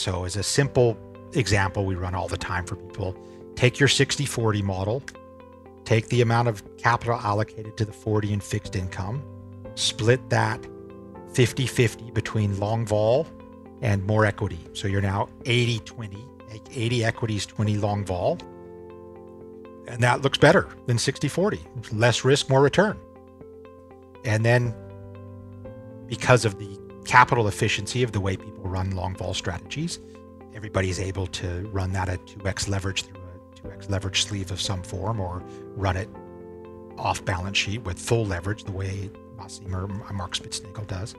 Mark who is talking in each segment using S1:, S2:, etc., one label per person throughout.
S1: So, as a simple example we run all the time for people, take your 60 40 model, take the amount of capital allocated to the 40 and fixed income, split that 50 50 between long vol and more equity. So you're now 80 20, 80 equities, 20 long vol. And that looks better than 60 40. Less risk, more return. And then because of the capital efficiency of the way people run long vol strategies, everybody's able to run that at 2x leverage through a 2x leverage sleeve of some form or run it off balance sheet with full leverage the way Nassim or Mark Spitznagel does.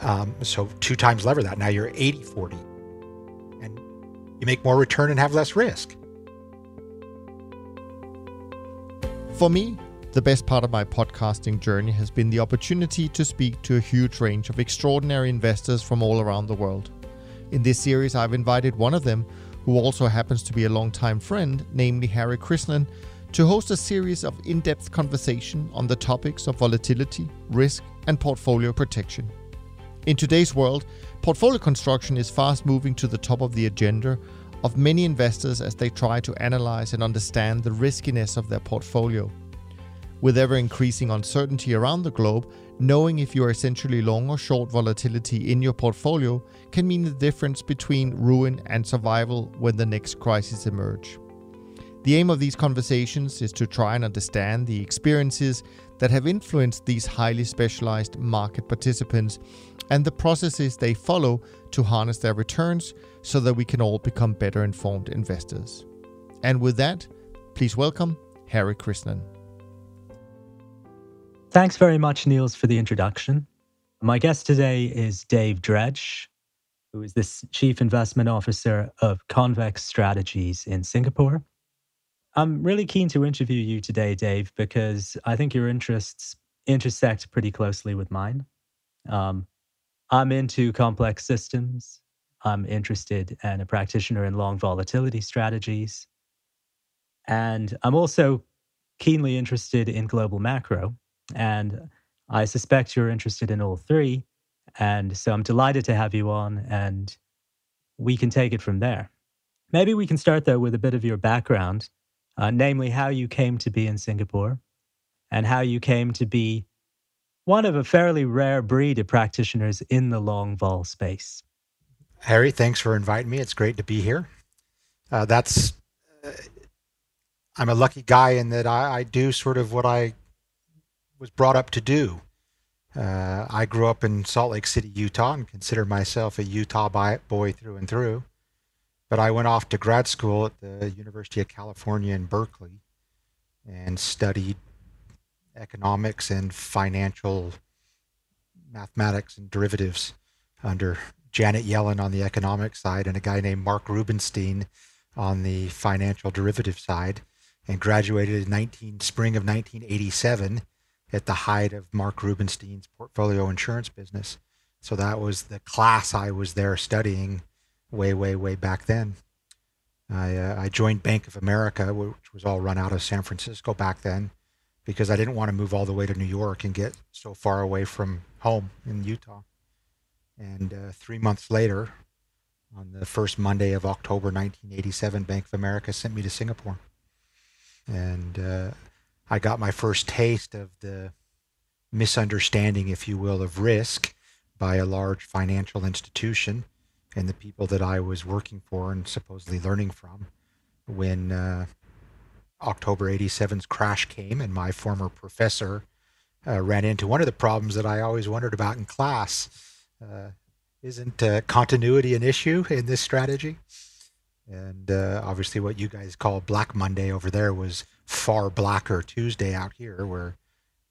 S1: Um, so two times lever that. Now you're 80 40. And you make more return and have less risk.
S2: For me, the best part of my podcasting journey has been the opportunity to speak to a huge range of extraordinary investors from all around the world. In this series, I've invited one of them, who also happens to be a longtime friend, namely Harry Krishnan, to host a series of in depth conversation on the topics of volatility, risk, and portfolio protection. In today's world, portfolio construction is fast moving to the top of the agenda of many investors as they try to analyze and understand the riskiness of their portfolio. With ever increasing uncertainty around the globe, knowing if you are essentially long or short volatility in your portfolio can mean the difference between ruin and survival when the next crisis emerge. The aim of these conversations is to try and understand the experiences that have influenced these highly specialized market participants and the processes they follow to harness their returns so that we can all become better informed investors. And with that, please welcome Harry Krishnan.
S3: Thanks very much, Niels, for the introduction. My guest today is Dave Dredge, who is the Chief Investment Officer of Convex Strategies in Singapore. I'm really keen to interview you today, Dave, because I think your interests intersect pretty closely with mine. Um, I'm into complex systems. I'm interested and a practitioner in long volatility strategies. And I'm also keenly interested in global macro. And I suspect you're interested in all three. And so I'm delighted to have you on, and we can take it from there. Maybe we can start, though, with a bit of your background uh, namely how you came to be in Singapore and how you came to be one of a fairly rare breed of practitioners in the long vol space.
S1: Harry, thanks for inviting me. It's great to be here. Uh, that's, uh, I'm a lucky guy in that I, I, do sort of what I was brought up to do. Uh, I grew up in Salt Lake City, Utah, and consider myself a Utah boy through and through. But I went off to grad school at the University of California in Berkeley and studied economics and financial mathematics and derivatives under Janet Yellen on the economic side and a guy named Mark Rubinstein on the financial derivative side and graduated in 19 spring of 1987 at the height of Mark Rubinstein's portfolio insurance business. So that was the class I was there studying way, way, way back then. I, uh, I joined Bank of America, which was all run out of San Francisco back then, because I didn't want to move all the way to New York and get so far away from home in Utah. And uh, three months later, on the first Monday of October 1987, Bank of America sent me to Singapore. And uh, I got my first taste of the misunderstanding, if you will, of risk by a large financial institution and the people that I was working for and supposedly learning from when uh, October 87's crash came and my former professor uh, ran into one of the problems that I always wondered about in class. Uh, isn't uh, continuity an issue in this strategy? And uh, obviously, what you guys call Black Monday over there was far blacker Tuesday out here, where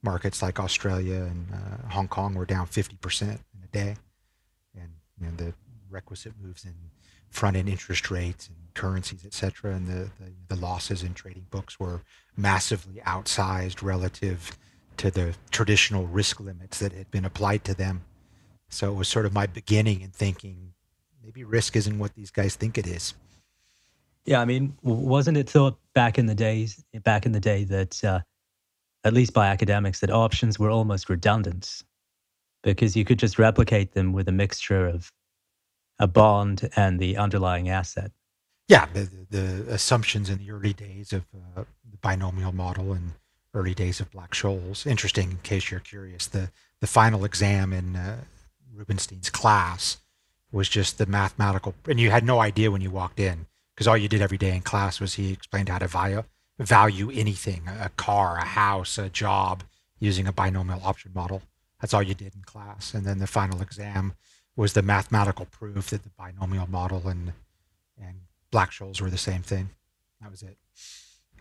S1: markets like Australia and uh, Hong Kong were down 50% in a day. And you know, the requisite moves in front end interest rates and currencies, et cetera, and the, the, the losses in trading books were massively outsized relative to the traditional risk limits that had been applied to them. So it was sort of my beginning in thinking maybe risk isn't what these guys think it is.
S3: Yeah, I mean, wasn't it thought back in the days, back in the day, that uh, at least by academics, that options were almost redundant because you could just replicate them with a mixture of a bond and the underlying asset.
S1: Yeah, the, the assumptions in the early days of uh, the binomial model and early days of Black Scholes. Interesting, in case you're curious, the the final exam in uh, Rubinstein's class was just the mathematical, and you had no idea when you walked in because all you did every day in class was he explained how to value value anything, a car, a house, a job, using a binomial option model. That's all you did in class, and then the final exam was the mathematical proof that the binomial model and and Black Scholes were the same thing. That was it.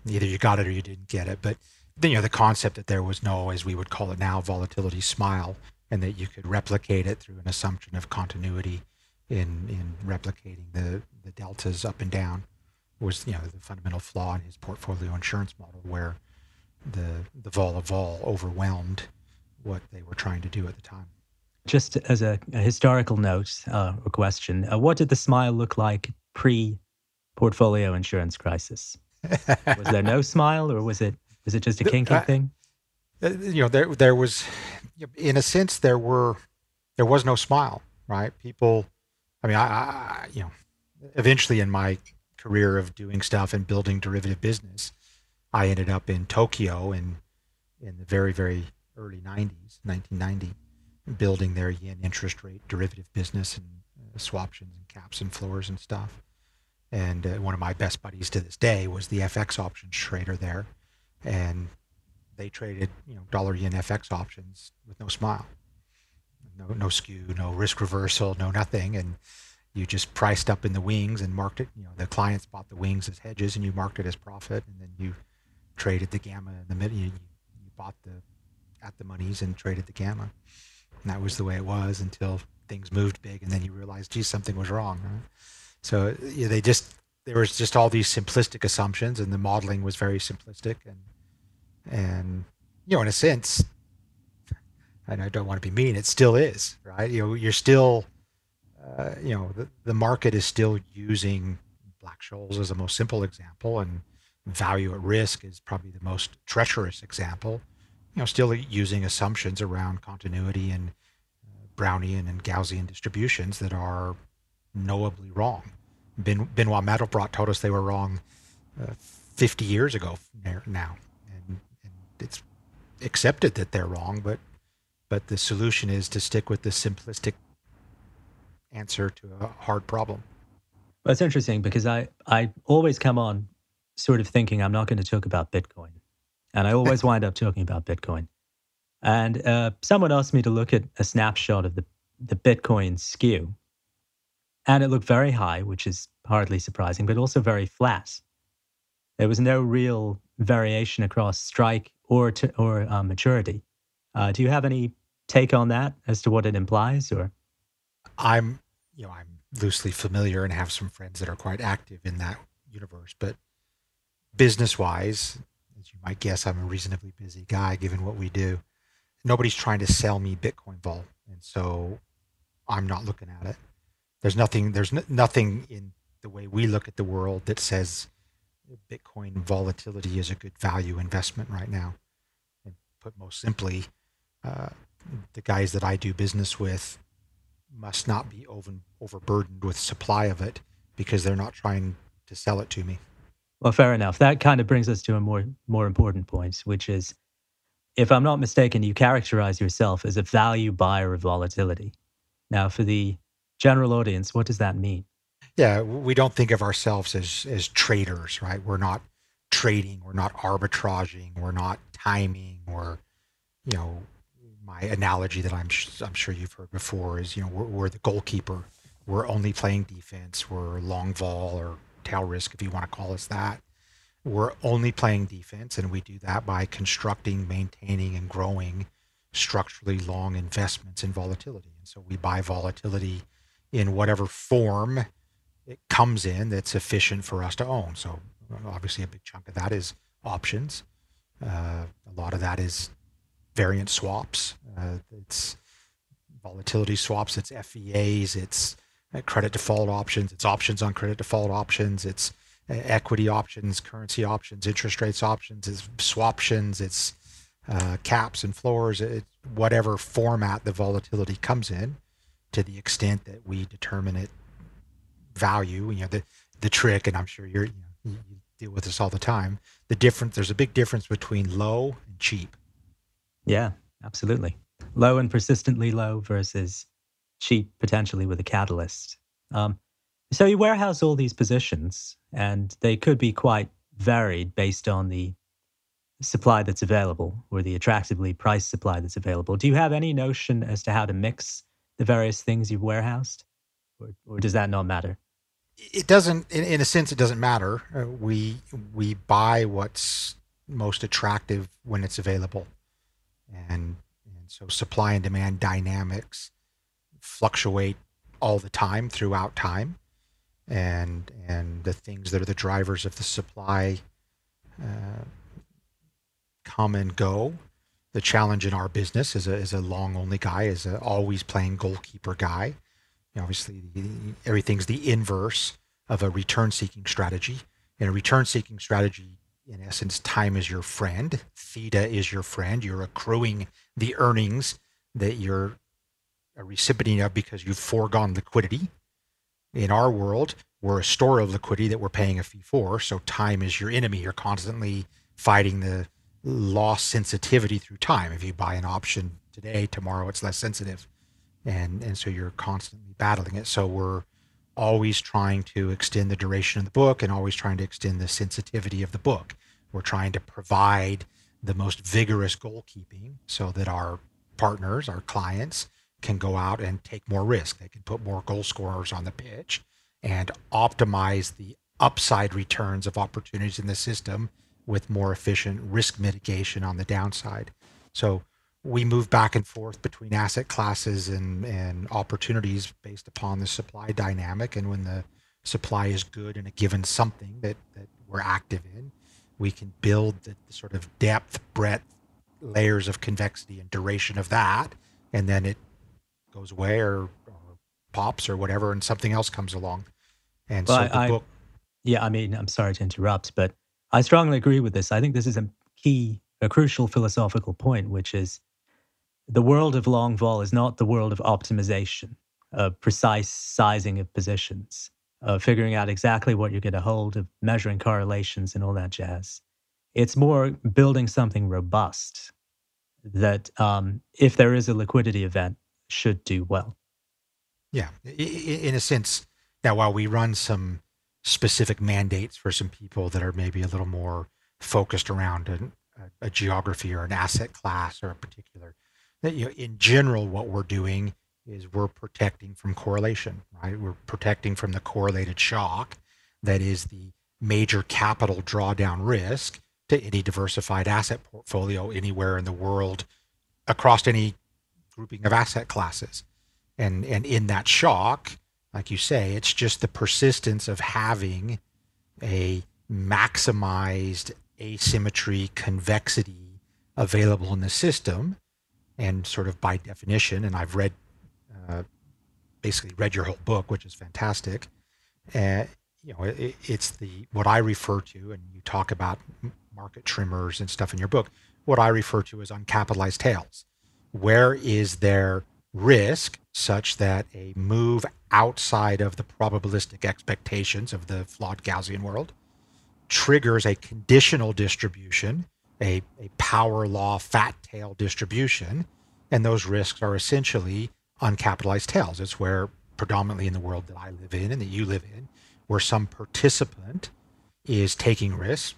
S1: Either you got it or you didn't get it. But then you know the concept that there was no, as we would call it now, volatility smile, and that you could replicate it through an assumption of continuity in in replicating the the deltas up and down was you know the fundamental flaw in his portfolio insurance model where the the vol of vol overwhelmed what they were trying to do at the time.
S3: Just as a, a historical note uh, or question, uh, what did the smile look like pre portfolio insurance crisis? was there no smile, or was it was it just a kinky uh, thing?
S1: You know, there there was, in a sense, there were there was no smile, right? People, I mean, I, I you know, eventually in my career of doing stuff and building derivative business, I ended up in Tokyo in in the very very early 90s, 1990, building their yen interest rate derivative business and uh, swaptions and caps and floors and stuff. And uh, one of my best buddies to this day was the FX options trader there, and they traded you know dollar yen FX options with no smile, no no skew, no risk reversal, no nothing, and you just priced up in the wings and marked it. You know the clients bought the wings as hedges, and you marked it as profit, and then you traded the gamma in the middle. You, you bought the at the monies and traded the gamma. And that was the way it was until things moved big, and then you realized, geez, something was wrong. Right? So yeah, they just there was just all these simplistic assumptions, and the modeling was very simplistic, and and you know, in a sense, and I don't want to be mean, it still is, right? You know, you're still, uh, you know, the, the market is still using Black Scholes as the most simple example, and value at risk is probably the most treacherous example. You know, still using assumptions around continuity and uh, Brownian and Gaussian distributions that are knowably wrong. Ben, Benoit Mandelbrot told us they were wrong uh, 50 years ago now, and, and it's accepted that they're wrong, but but the solution is to stick with the simplistic answer to a hard problem.
S3: Well, it's interesting because I, I always come on sort of thinking I'm not going to talk about Bitcoin. And I always wind up talking about Bitcoin. And uh, someone asked me to look at a snapshot of the, the Bitcoin skew. And it looked very high, which is hardly surprising, but also very flat. There was no real variation across strike or, to, or uh, maturity. Uh, do you have any take on that as to what it implies or?
S1: I'm, you know, I'm loosely familiar and have some friends that are quite active in that universe, but business wise, as you might guess, I'm a reasonably busy guy given what we do. Nobody's trying to sell me Bitcoin vol, and so I'm not looking at it. There's nothing. There's nothing in the way we look at the world that says Bitcoin volatility is a good value investment right now. And put most simply, uh, the guys that I do business with must not be over, overburdened with supply of it because they're not trying to sell it to me.
S3: Well, fair enough. That kind of brings us to a more more important point, which is, if I'm not mistaken, you characterize yourself as a value buyer of volatility. Now, for the general audience, what does that mean?
S1: Yeah, we don't think of ourselves as as traders, right? We're not trading, we're not arbitraging, we're not timing, or you know, my analogy that I'm I'm sure you've heard before is you know we're, we're the goalkeeper. We're only playing defense. We're long vol or tail risk, if you want to call us that. We're only playing defense, and we do that by constructing, maintaining, and growing structurally long investments in volatility. And so we buy volatility in whatever form it comes in that's efficient for us to own. So obviously, a big chunk of that is options. Uh, a lot of that is variance swaps. Uh, it's volatility swaps. It's FVAs. It's credit default options, it's options on credit default options, it's uh, equity options, currency options, interest rates options, it's swaptions, it's uh, caps and floors, It's whatever format the volatility comes in, to the extent that we determine it value. You know, the the trick, and I'm sure you're you, know, you deal with this all the time. The difference, there's a big difference between low and cheap.
S3: Yeah, absolutely. Low and persistently low versus cheap, potentially with a catalyst. Um, so you warehouse all these positions, and they could be quite varied based on the supply that's available or the attractively priced supply that's available. Do you have any notion as to how to mix the various things you've warehoused, or, or does that not matter?
S1: It doesn't, in, in a sense, it doesn't matter. Uh, we we buy what's most attractive when it's available, and and so supply and demand dynamics fluctuate all the time throughout time, and and the things that are the drivers of the supply. Uh, come and go. The challenge in our business is a, is a long only guy, is a always playing goalkeeper guy. You know, obviously, the, everything's the inverse of a return seeking strategy. In a return seeking strategy, in essence, time is your friend, theta is your friend. You're accruing the earnings that you're a recipient of because you've foregone liquidity. In our world, we're a store of liquidity that we're paying a fee for. So time is your enemy. You're constantly fighting the loss sensitivity through time. If you buy an option today, tomorrow it's less sensitive. And and so you're constantly battling it. So we're always trying to extend the duration of the book and always trying to extend the sensitivity of the book. We're trying to provide the most vigorous goalkeeping so that our partners, our clients, can go out and take more risk. They can put more goal scorers on the pitch and optimize the upside returns of opportunities in the system with more efficient risk mitigation on the downside. So we move back and forth between asset classes and, and opportunities based upon the supply dynamic. And when the supply is good in a given something that, that we're active in, we can build the, the sort of depth, breadth, layers of convexity and duration of that. And then it goes away or, or pops or whatever, and something else comes along. And well, so the I, book.
S3: Yeah, I mean, I'm sorry to interrupt, but I strongly agree with this. I think this is a key, a crucial philosophical point, which is the world of long vol is not the world of optimization, of precise sizing of positions, of figuring out exactly what you're going to hold, of measuring correlations and all that jazz. It's more building something robust that, um, if there is a liquidity event, should do well.
S1: Yeah, in a sense. Now, while we run some specific mandates for some people that are maybe a little more focused around a, a geography or an asset class or a particular. That you know, in general, what we're doing is we're protecting from correlation, right? We're protecting from the correlated shock that is the major capital drawdown risk to any diversified asset portfolio anywhere in the world across any grouping of asset classes. And and in that shock, like you say, it's just the persistence of having a maximized asymmetry convexity available in the system. And sort of by definition, and I've read uh, basically read your whole book, which is fantastic. Uh, you know, it, it's the what I refer to, and you talk about market tremors and stuff in your book. What I refer to as uncapitalized tails. Where is there risk such that a move outside of the probabilistic expectations of the flawed Gaussian world triggers a conditional distribution, a, a power law fat tail distribution, and those risks are essentially uncapitalized tails. It's where predominantly in the world that I live in and that you live in, where some participant is taking risks,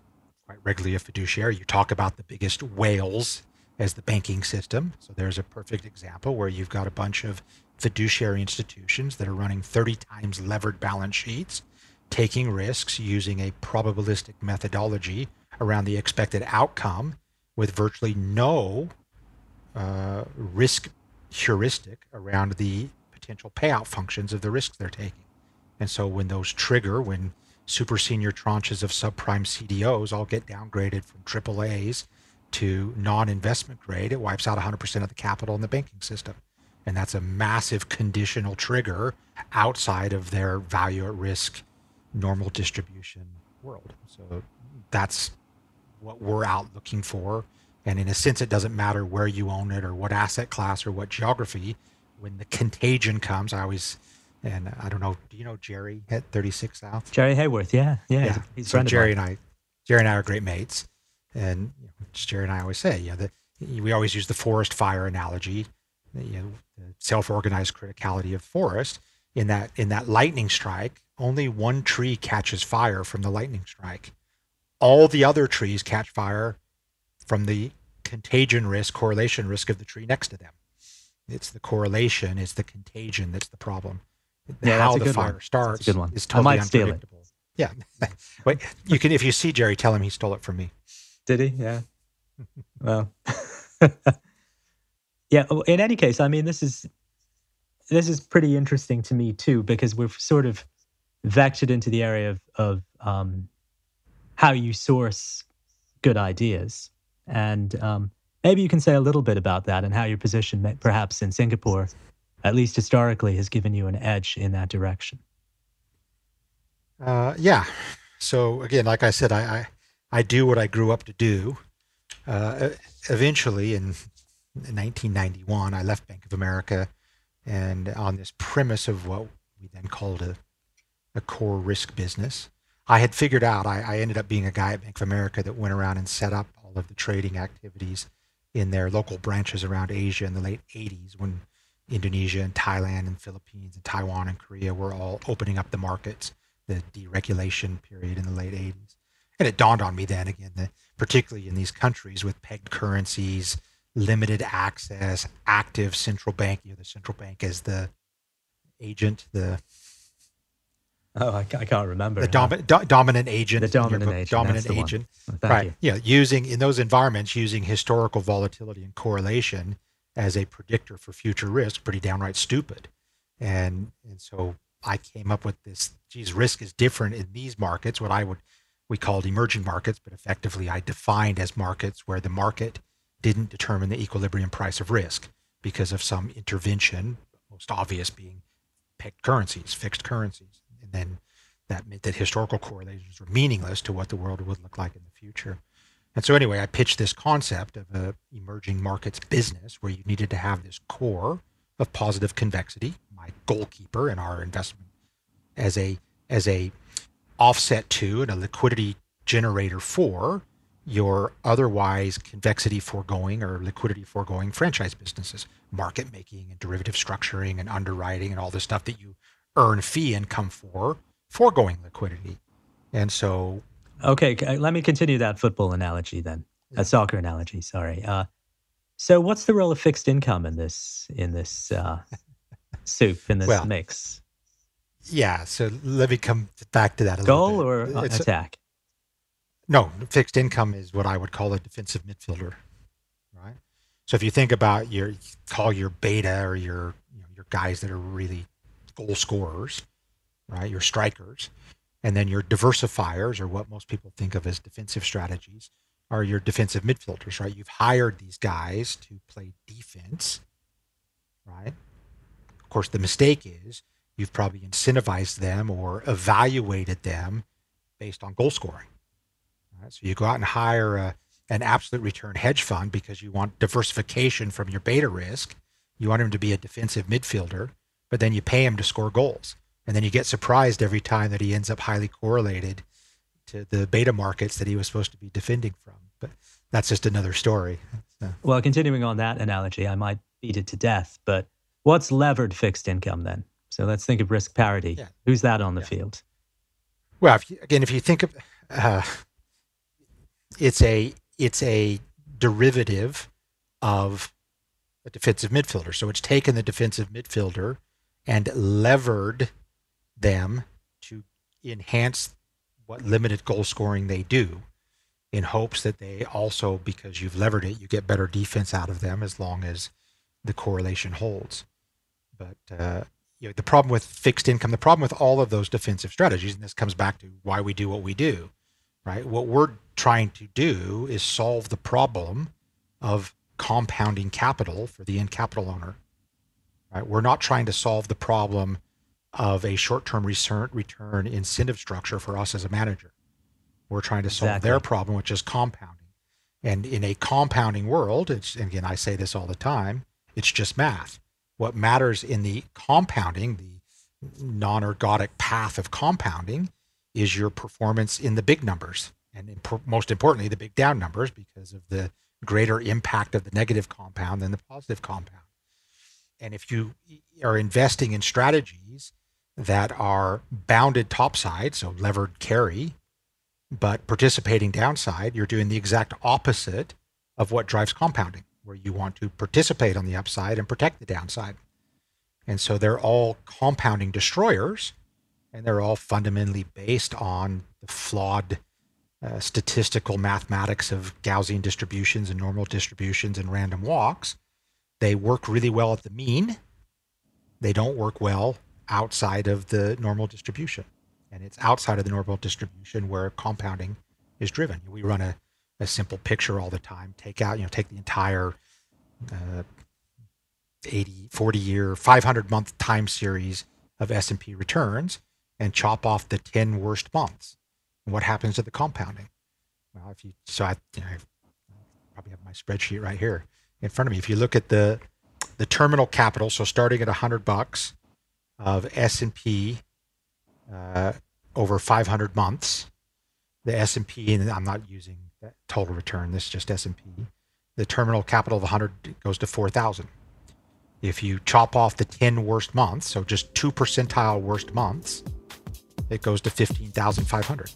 S1: quite regularly a fiduciary. You talk about the biggest whales as the banking system. So there's a perfect example where you've got a bunch of fiduciary institutions that are running 30 times levered balance sheets, taking risks using a probabilistic methodology around the expected outcome with virtually no uh, risk heuristic around the potential payout functions of the risks they're taking. And so when those trigger, when super senior tranches of subprime CDOs all get downgraded from AAAs to non-investment grade, it wipes out 100% of the capital in the banking system. And that's a massive conditional trigger outside of their value at risk normal distribution world. So that's what we're out looking for. And in a sense, it doesn't matter where you own it or what asset class or what geography. When the contagion comes, I always And I don't know, do you know Jerry at 36 South?
S3: Jerry Haworth, yeah, yeah,
S1: Yeah.
S3: he's,
S1: so Jerry and I, Jerry and I are great mates, and you know, Jerry and I always say, yeah, the, we always use the forest fire analogy, you know, the self-organized criticality of forest. In that in that lightning strike, only one tree catches fire from the lightning strike. All the other trees catch fire from the contagion risk, correlation risk of the tree next to them. It's the correlation, it's the contagion that's the problem.
S3: Yeah,
S1: How
S3: that's a
S1: the
S3: good
S1: fire
S3: one.
S1: starts
S3: good one.
S1: is
S3: I
S1: totally
S3: might steal it.
S1: unpredictable. Yeah. Wait, you can if you see Jerry, tell him he stole it from me.
S3: Did he? Yeah. well. yeah. In any case, I mean, this is this is pretty interesting to me too because we're sort of vectored into the area of of um, how you source good ideas, and um, maybe you can say a little bit about that and how your position, may- perhaps in Singapore, at least historically, has given you an edge in that direction.
S1: Uh, yeah. So again, like I said, I, I I do what I grew up to do. Uh, eventually, in 1991, I left Bank of America, and on this premise of what we then called a a core risk business, I had figured out. I, I ended up being a guy at Bank of America that went around and set up all of the trading activities in their local branches around Asia in the late 80s when Indonesia and Thailand and Philippines and Taiwan and Korea were all opening up the markets the deregulation period in the late 80s. And it dawned on me then again that particularly in these countries with pegged currencies, limited access, active central bank, you know, the central bank as the agent, the
S3: Oh, I, I can't remember.
S1: the domi- do- dominant agent,
S3: The dominant agent,
S1: dominant
S3: that's the one.
S1: agent,
S3: Oh,
S1: right?
S3: you.
S1: Yeah, using in those environments, using historical volatility and correlation as a predictor for future risk, pretty downright stupid. And and so I came up with this. Geez, risk is different in these markets. What I would we called emerging markets, but effectively I defined as markets where the market didn't determine the equilibrium price of risk because of some intervention. Most obvious being pegged currencies, fixed currencies, then that meant that historical correlations were meaningless to what the world would look like in the future. And so anyway, I pitched this concept of a emerging markets business where you needed to have this core of positive convexity, my goalkeeper in our investment as a as a offset to and a liquidity generator for your otherwise convexity foregoing or liquidity foregoing franchise businesses, market making and derivative structuring and underwriting and all the stuff that you earn fee income for, foregoing liquidity. And so
S3: Okay, uh, let me continue that football analogy then. A soccer analogy, sorry. Uh, so, what's the role of fixed income in this in this uh, soup in this
S1: Well,
S3: mix?
S1: yeah, so let me come back to that a little
S3: Goal or
S1: It's-
S3: attack?
S1: No, fixed income is what I would call a defensive midfielder, right? So if you think about your call your beta or your you know, your guys that are really goal scorers, right? Your strikers, and then your diversifiers or what most people think of as defensive strategies are your defensive midfielders, right? You've hired these guys to play defense, right? Of course, the mistake is you've probably incentivized them or evaluated them based on goal scoring. Right? So you go out and hire a, an absolute return hedge fund because you want diversification from your beta risk. You want him to be a defensive midfielder, but then you pay him to score goals. And then you get surprised every time that he ends up highly correlated to the beta markets that he was supposed to be defending from. But that's just another story. So,
S3: Well, continuing on that analogy, I might beat it to death, but what's levered fixed income then? So, let's think of risk parity.
S1: Yeah.
S3: Who's that on the
S1: Yeah.
S3: field?
S1: well, if you, again, if you think of, uh, it's a it's a derivative of a defensive midfielder. So it's taken the defensive midfielder and levered them to enhance what limited goal scoring they do in hopes that they also because you've levered it you get better defense out of them as long as the correlation holds. But uh, you know the problem with fixed income the problem with all of those defensive strategies and this comes back to why we do what we do right? What we're trying to do is solve the problem of compounding capital for the end capital owner right we're not trying to solve the problem of a short-term return, return incentive structure for us as a manager we're trying to solve their problem which is compounding and in a compounding world it's and again i say this all the time it's just math what matters in the compounding the non ergodic path of compounding is your performance in the big numbers. And most importantly, the big down numbers because of the greater impact of the negative compound than the positive compound. And if you are investing in strategies that are bounded topside, so levered carry, but participating downside, you're doing the exact opposite of what drives compounding, where you want to participate on the upside and protect the downside. And so they're all compounding destroyers, and they're all fundamentally based on the flawed uh, statistical mathematics of Gaussian distributions and normal distributions and random walks. They work really well at the mean. They don't work well outside of the normal distribution. And it's outside of the normal distribution where compounding is driven. We run a, a simple picture all the time. Take out, you know, take the entire uh, 80, 40 year, 500 month time series of S&P returns and chop off the 10 worst months. And what happens to the compounding? Well, if you, so I, you know, I probably have my spreadsheet right here in front of me. If you look at the, the terminal capital, so starting at 100 bucks of S&P uh, over 500 months, the S&P, and I'm not using total return, this is just S&P, the terminal capital of 100 goes to 4,000. If you chop off the 10 worst months, so just two percentile worst months, it goes to 15,500.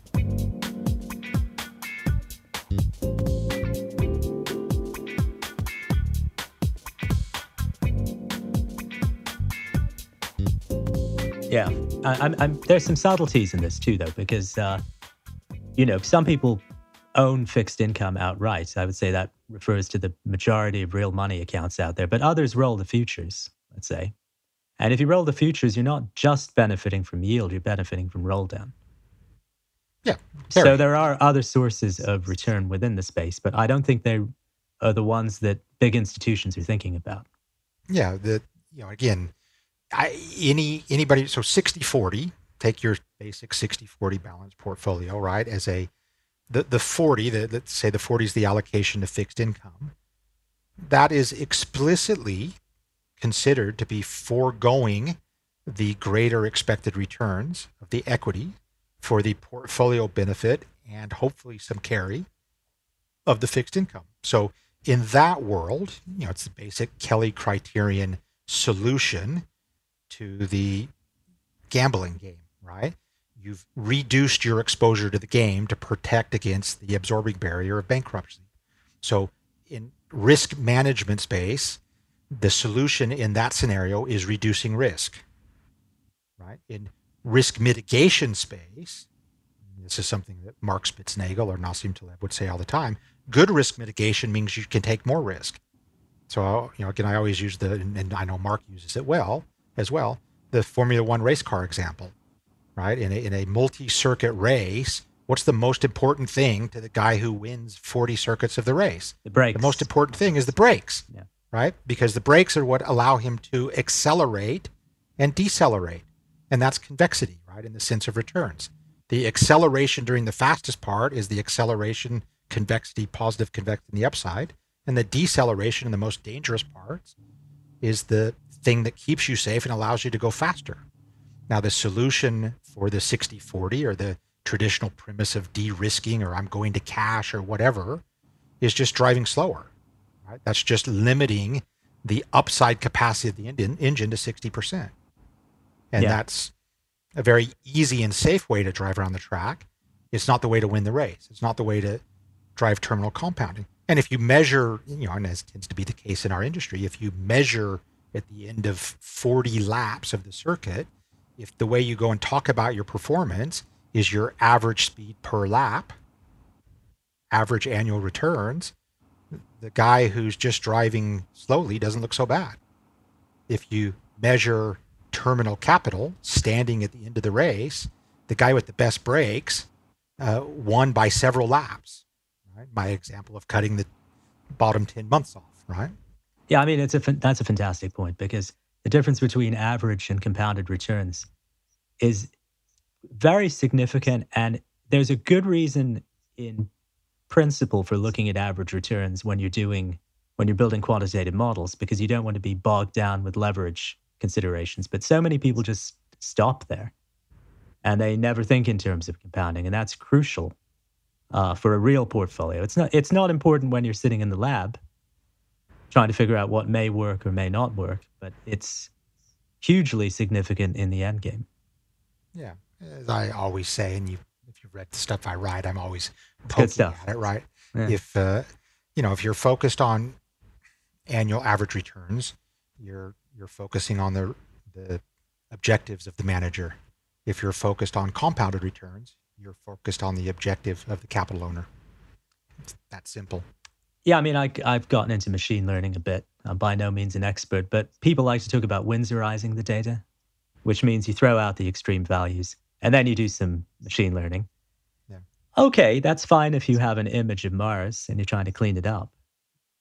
S3: Yeah, I, I'm, I'm, there's some subtleties in this too, though, because uh, you know some people own fixed income outright. I would say that refers to the majority of real money accounts out there, but others roll the futures, let's say. And if you roll the futures, you're not just benefiting from yield, you're benefiting from roll down.
S1: Yeah.
S3: So there are other sources of return within the space, but I don't think they are the ones that big institutions are thinking about.
S1: Yeah, the you know again, I, any anybody so 60-40, take your basic 60-40 balance portfolio, right, as a the, the 40, the, let's say the 40 is the allocation to fixed income, that is explicitly considered to be foregoing the greater expected returns of the equity for the portfolio benefit and hopefully some carry of the fixed income. So in that world, you know, it's the basic Kelly criterion solution to the gambling game, right? you've reduced your exposure to the game to protect against the absorbing barrier of bankruptcy. So, in risk management space, the solution in that scenario is reducing risk. Right? In risk mitigation space, this is something that Mark Spitznagel or Nassim Taleb would say all the time. Good risk mitigation means you can take more risk. So, you know, again, I always use the, and I know Mark uses it well as well, the Formula One race car example right? In a, in a multi circuit race, what's the most important thing to the guy who wins 40 circuits of the race?
S3: The brakes.
S1: The most important thing is the brakes,
S3: yeah.
S1: right? Because the brakes are what allow him to accelerate and decelerate. And that's convexity, right? In the sense of returns. The acceleration during the fastest part is the acceleration, convexity, positive convexity in the upside. And the deceleration in the most dangerous parts is the thing that keeps you safe and allows you to go faster. Now, the solution for the 60 40 or the traditional premise of de risking or I'm going to cash or whatever is just driving slower. Right? That's just limiting the upside capacity of the engine, engine to 60%. And yeah. that's a very easy and safe way to drive around the track. It's not the way to win the race. It's not the way to drive terminal compounding. And if you measure, you know, and as tends to be the case in our industry, if you measure at the end of 40 laps of the circuit, if the way you go and talk about your performance is your average speed per lap, average annual returns, the guy who's just driving slowly doesn't look so bad. If you measure terminal capital standing at the end of the race, the guy with the best brakes uh, won by several laps. Right? My example of cutting the bottom 10 months off, right?
S3: Yeah, I mean, it's a that's a fantastic point because the difference between average and compounded returns is very significant. And there's a good reason in principle for looking at average returns when you're doing when you're building quantitative models because you don't want to be bogged down with leverage considerations. But so many people just stop there. And they never think in terms of compounding. And that's crucial uh, for a real portfolio. It's not, it's not important when you're sitting in the lab trying to figure out what may work or may not work, but it's hugely significant in the end game.
S1: Yeah. As I always say, and you, if you've read the stuff I write, I'm always poking at it, right? Yeah. If, uh, you know, if you're focused on annual average returns, you're you're focusing on the the objectives of the manager. If you're focused on compounded returns, you're focused on the objective of the capital owner. It's that simple.
S3: Yeah, I mean, I, I've gotten into machine learning a bit. I'm by no means an expert, but people like to talk about Winsorizing the data, which means you throw out the extreme values and then you do some machine learning. Yeah. Okay, that's fine if you have an image of Mars and you're trying to clean it up.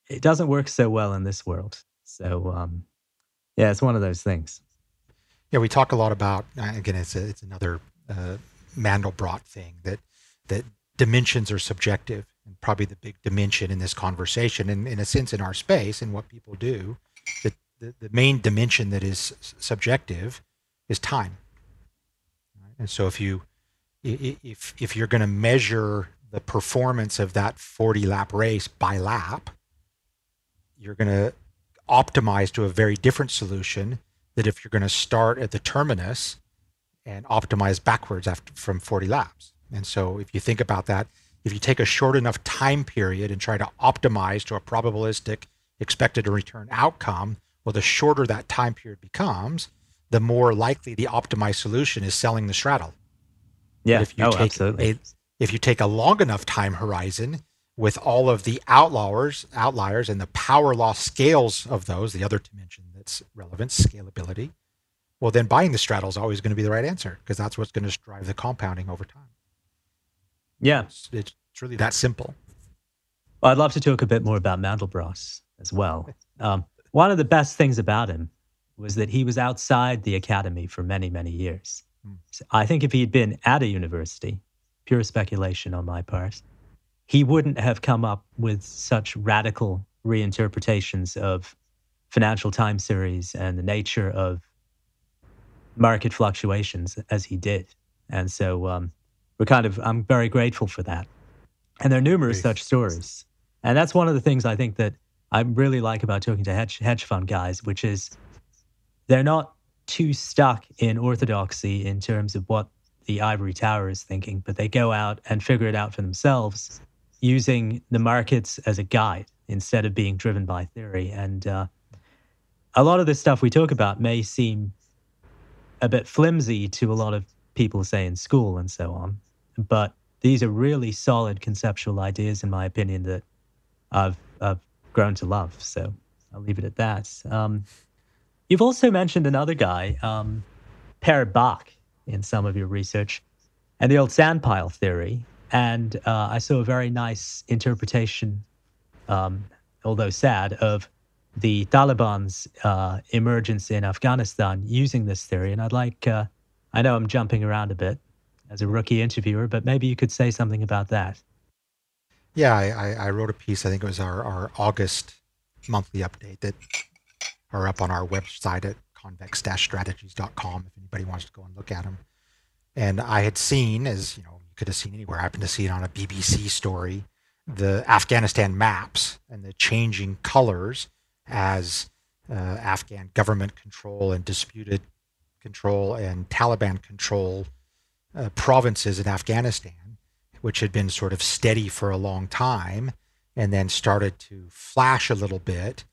S3: It doesn't work so well in this world. So, um, yeah, it's one of those things.
S1: Yeah, we talk a lot about uh, again. It's a, it's another uh, Mandelbrot thing that that dimensions are subjective, and probably the big dimension in this conversation, and in a sense, in our space and what people do, the, the, the main dimension that is subjective is time. And so, if you if if you're going to measure the performance of that 40 lap race by lap, you're going to optimize to a very different solution that if you're going to start at the terminus and optimize backwards after from 40 laps. And so if you think about that, if you take a short enough time period and try to optimize to a probabilistic expected return outcome, well, the shorter that time period becomes, the more likely the optimized solution is selling the straddle.
S3: Yeah.
S1: But if you
S3: oh,
S1: take
S3: absolutely.
S1: A, if you take a long enough time horizon with all of the outliers, outliers and the power law scales of those, the other dimension that's relevant, scalability, well, then buying the straddle is always going to be the right answer because that's what's going to drive the compounding over time.
S3: Yeah.
S1: It's, it's really that simple.
S3: Well, I'd love to talk a bit more about Mandelbrot as well. Um, one of the best things about him was that he was outside the academy for many, many years. Hmm. So I think if he had been at a university, pure speculation on my part, he wouldn't have come up with such radical reinterpretations of financial time series and the nature of market fluctuations as he did. And so um, we're kind of, I'm very grateful for that. And there are numerous such stories. And that's one of the things I think that I really like about talking to hedge, hedge fund guys, which is they're not too stuck in orthodoxy in terms of what the ivory tower is thinking, but they go out and figure it out for themselves using the markets as a guide instead of being driven by theory. And uh, a lot of the stuff we talk about may seem a bit flimsy to a lot of people, say in school and so on, but these are really solid conceptual ideas, in my opinion, that I've, I've grown to love. So I'll leave it at that. Um, you've also mentioned another guy, um, Per Bak, in some of your research, and the old sandpile theory. And uh, I saw a very nice interpretation, um, although sad, of the Taliban's uh, emergence in Afghanistan using this theory. And I'd like, uh, I know I'm jumping around a bit as a rookie interviewer, but maybe you could say something about that.
S1: Yeah, I, I wrote a piece, I think it was our, our August monthly update that are up on our website at convex-strategies.com if anybody wants to go and look at them. And I had seen, as you know, you could have seen anywhere. I happened to see it on a BBC story. The Afghanistan maps and the changing colors as uh, Afghan government control and disputed control and Taliban control uh, provinces in Afghanistan, which had been sort of steady for a long time and then started to flash a little bit.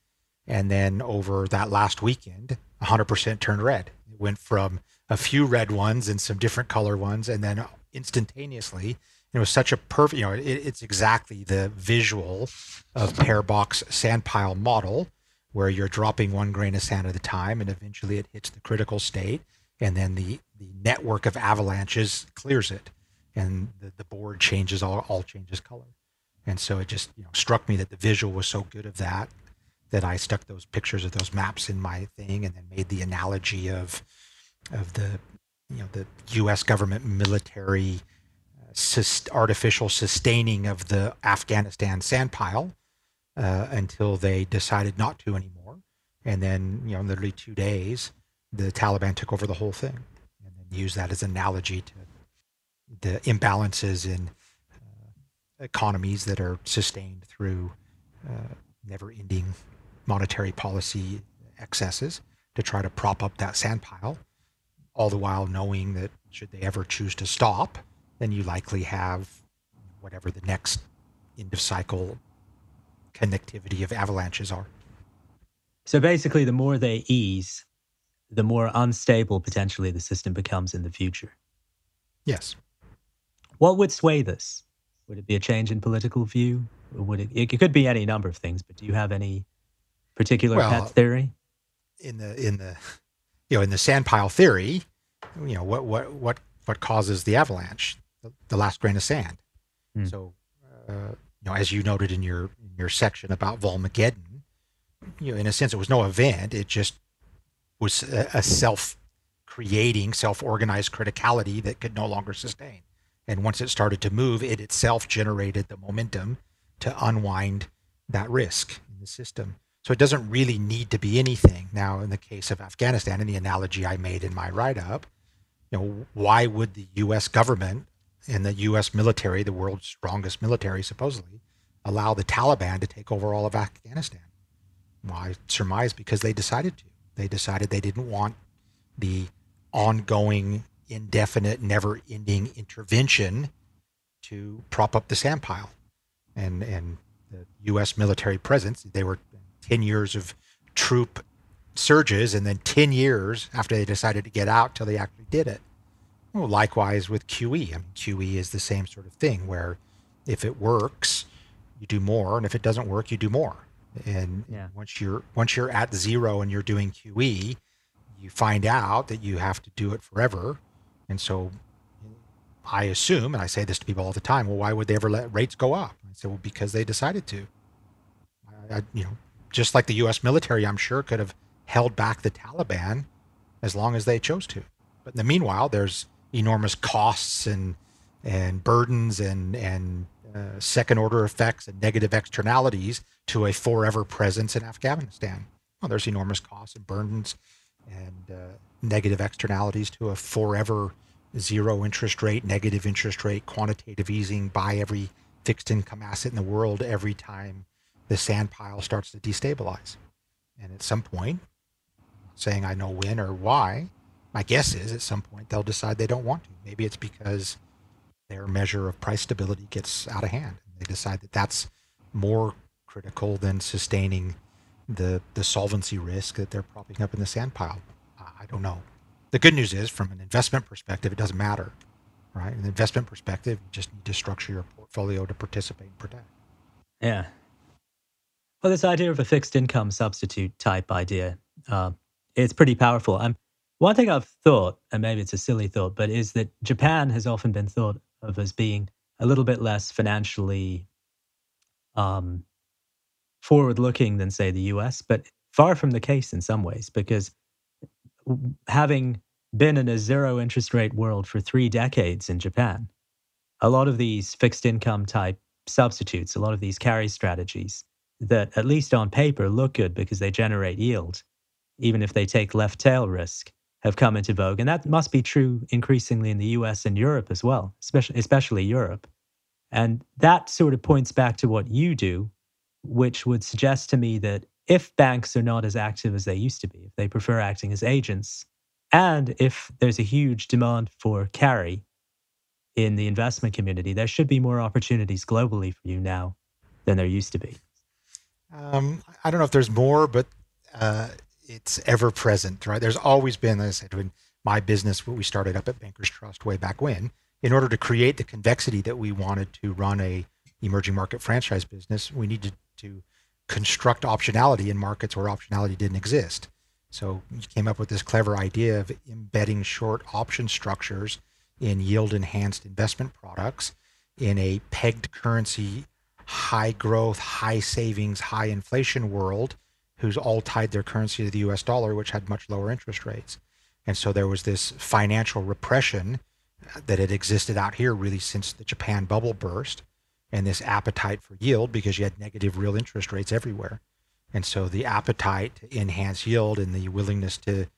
S1: And then over that last weekend, 100% turned red. It went from a few red ones and some different color ones, and then instantaneously. It was such a perfect, you know, it, it's exactly the visual of Per Bak's sand pile model, where you're dropping one grain of sand at a time, and eventually it hits the critical state, and then the the network of avalanches clears it, and the, the board changes all all changes color, and so it just you know struck me that the visual was so good of that that I stuck those pictures of those maps in my thing, and then made the analogy of of the you know the U.S. government military uh, artificial sustaining of the Afghanistan sand pile uh, until they decided not to anymore, and then you know literally two days the Taliban took over the whole thing, and then use that as analogy to the imbalances in uh, economies that are sustained through uh, never-ending monetary policy excesses to try to prop up that sand pile, all the while knowing that should they ever choose to stop, then you likely have whatever the next end of cycle connectivity of avalanches are.
S3: So basically, the more they ease, the more unstable potentially the system becomes in the future.
S1: Yes.
S3: What would sway this? Would it be a change in political view? Or would it? It could be any number of things, but do you have any particular well, pet theory?
S1: In the in the you know in the sandpile theory, you know what what what what causes the avalanche? The, the last grain of sand. Hmm. So, uh, you know, as you noted in your in your section about Volmageddon, you know, in a sense, it was no event. It just was a, a self-creating, self-organized criticality that could no longer sustain. And once it started to move, it itself generated the momentum to unwind that risk in the system. So it doesn't really need to be anything. Now, in the case of Afghanistan, and the analogy I made in my write-up, you know, why would the U.S. government and the U.S. military, the world's strongest military, supposedly, allow the Taliban to take over all of Afghanistan? Well, I surmise because they decided to. They decided they didn't want the ongoing, indefinite, never-ending intervention to prop up the sand pile, and and the U.S. military presence. They were ten years of troop surges, and then ten years after they decided to get out till they actually did it. Well, likewise with QE. I mean, QE is the same sort of thing where if it works, you do more, and if it doesn't work, you do more. And yeah. once you're once you're at zero and you're doing QE, you find out that you have to do it forever. And so I assume, and I say this to people all the time, well, why would they ever let rates go up? I say, well, because they decided to. I, you know, just like the U.S. military, I'm sure could have held back the Taliban as long as they chose to. But in the meanwhile, there's enormous costs and and burdens and and uh, second order effects and negative externalities to a forever presence in Afghanistan. Well, there's enormous costs and burdens and uh, negative externalities to a forever zero interest rate, negative interest rate, quantitative easing, buy every fixed income asset in the world every time the sand pile starts to destabilize. And at some point, saying I know when or why, my guess is at some point they'll decide they don't want to. Maybe it's because their measure of price stability gets out of hand. They decide that that's more critical than sustaining the the solvency risk that they're propping up in the sand pile. I don't know. The good news is, from an investment perspective, it doesn't matter, right? An investment perspective, you just need to structure your portfolio to participate and protect.
S3: Yeah. Well, this idea of a fixed income substitute type idea, uh, it's pretty powerful. I'm one thing I've thought, and maybe it's a silly thought, but is that Japan has often been thought of as being a little bit less financially um, forward looking than, say, the US, but far from the case in some ways, because having been in a zero interest rate world for three decades in Japan, a lot of these fixed income type substitutes, a lot of these carry strategies that, at least on paper, look good because they generate yield, even if they take left tail risk, have come into vogue. And that must be true increasingly in the US and Europe as well, especially, especially Europe. And that sort of points back to what you do, which would suggest to me that if banks are not as active as they used to be, if they prefer acting as agents, and if there's a huge demand for carry in the investment community, there should be more opportunities globally for you now than there used to be.
S1: Um, I don't know if there's more, but uh, it's ever present, right? There's always been, as I said, when my business, what we started up at Bankers Trust way back when, in order to create the convexity that we wanted to run a emerging market franchise business, we needed to construct optionality in markets where optionality didn't exist. So we came up with this clever idea of embedding short option structures in yield enhanced investment products in a pegged currency, high growth, high savings, high inflation world who's all tied their currency to the US dollar, which had much lower interest rates. And so there was this financial repression that had existed out here really since the Japan bubble burst, and this appetite for yield because you had negative real interest rates everywhere. And so the appetite to enhance yield and the willingness to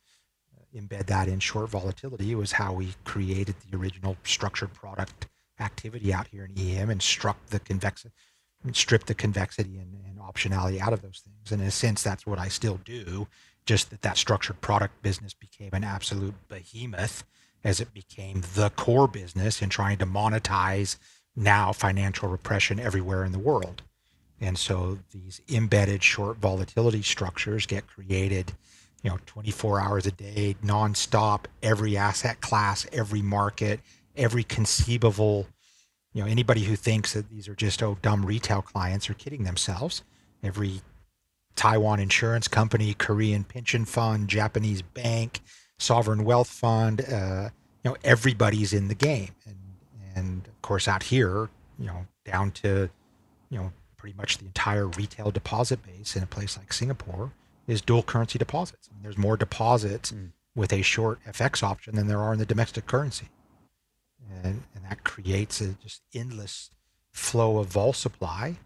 S1: embed that in short volatility. Was how we created the original structured product activity out here in EM and struck the convexity, stripped the convexity and optionality out of those things. And in a sense, that's what I still do. Just that that structured product business became an absolute behemoth as it became the core business in trying to monetize now financial repression everywhere in the world. And so these embedded short volatility structures get created, you know, 24 hours a day, nonstop, every asset class, every market, every conceivable, you know, anybody who thinks that these are just oh dumb retail clients are kidding themselves. Every Taiwan insurance company, Korean pension fund, Japanese bank, sovereign wealth fund, uh, you know, everybody's in the game. And and of course out here, you know, down to, you know, pretty much the entire retail deposit base in a place like Singapore is dual currency deposits. I mean, there's more deposits mm. with a short FX option than there are in the domestic currency. And, and that creates a just endless flow of vol supply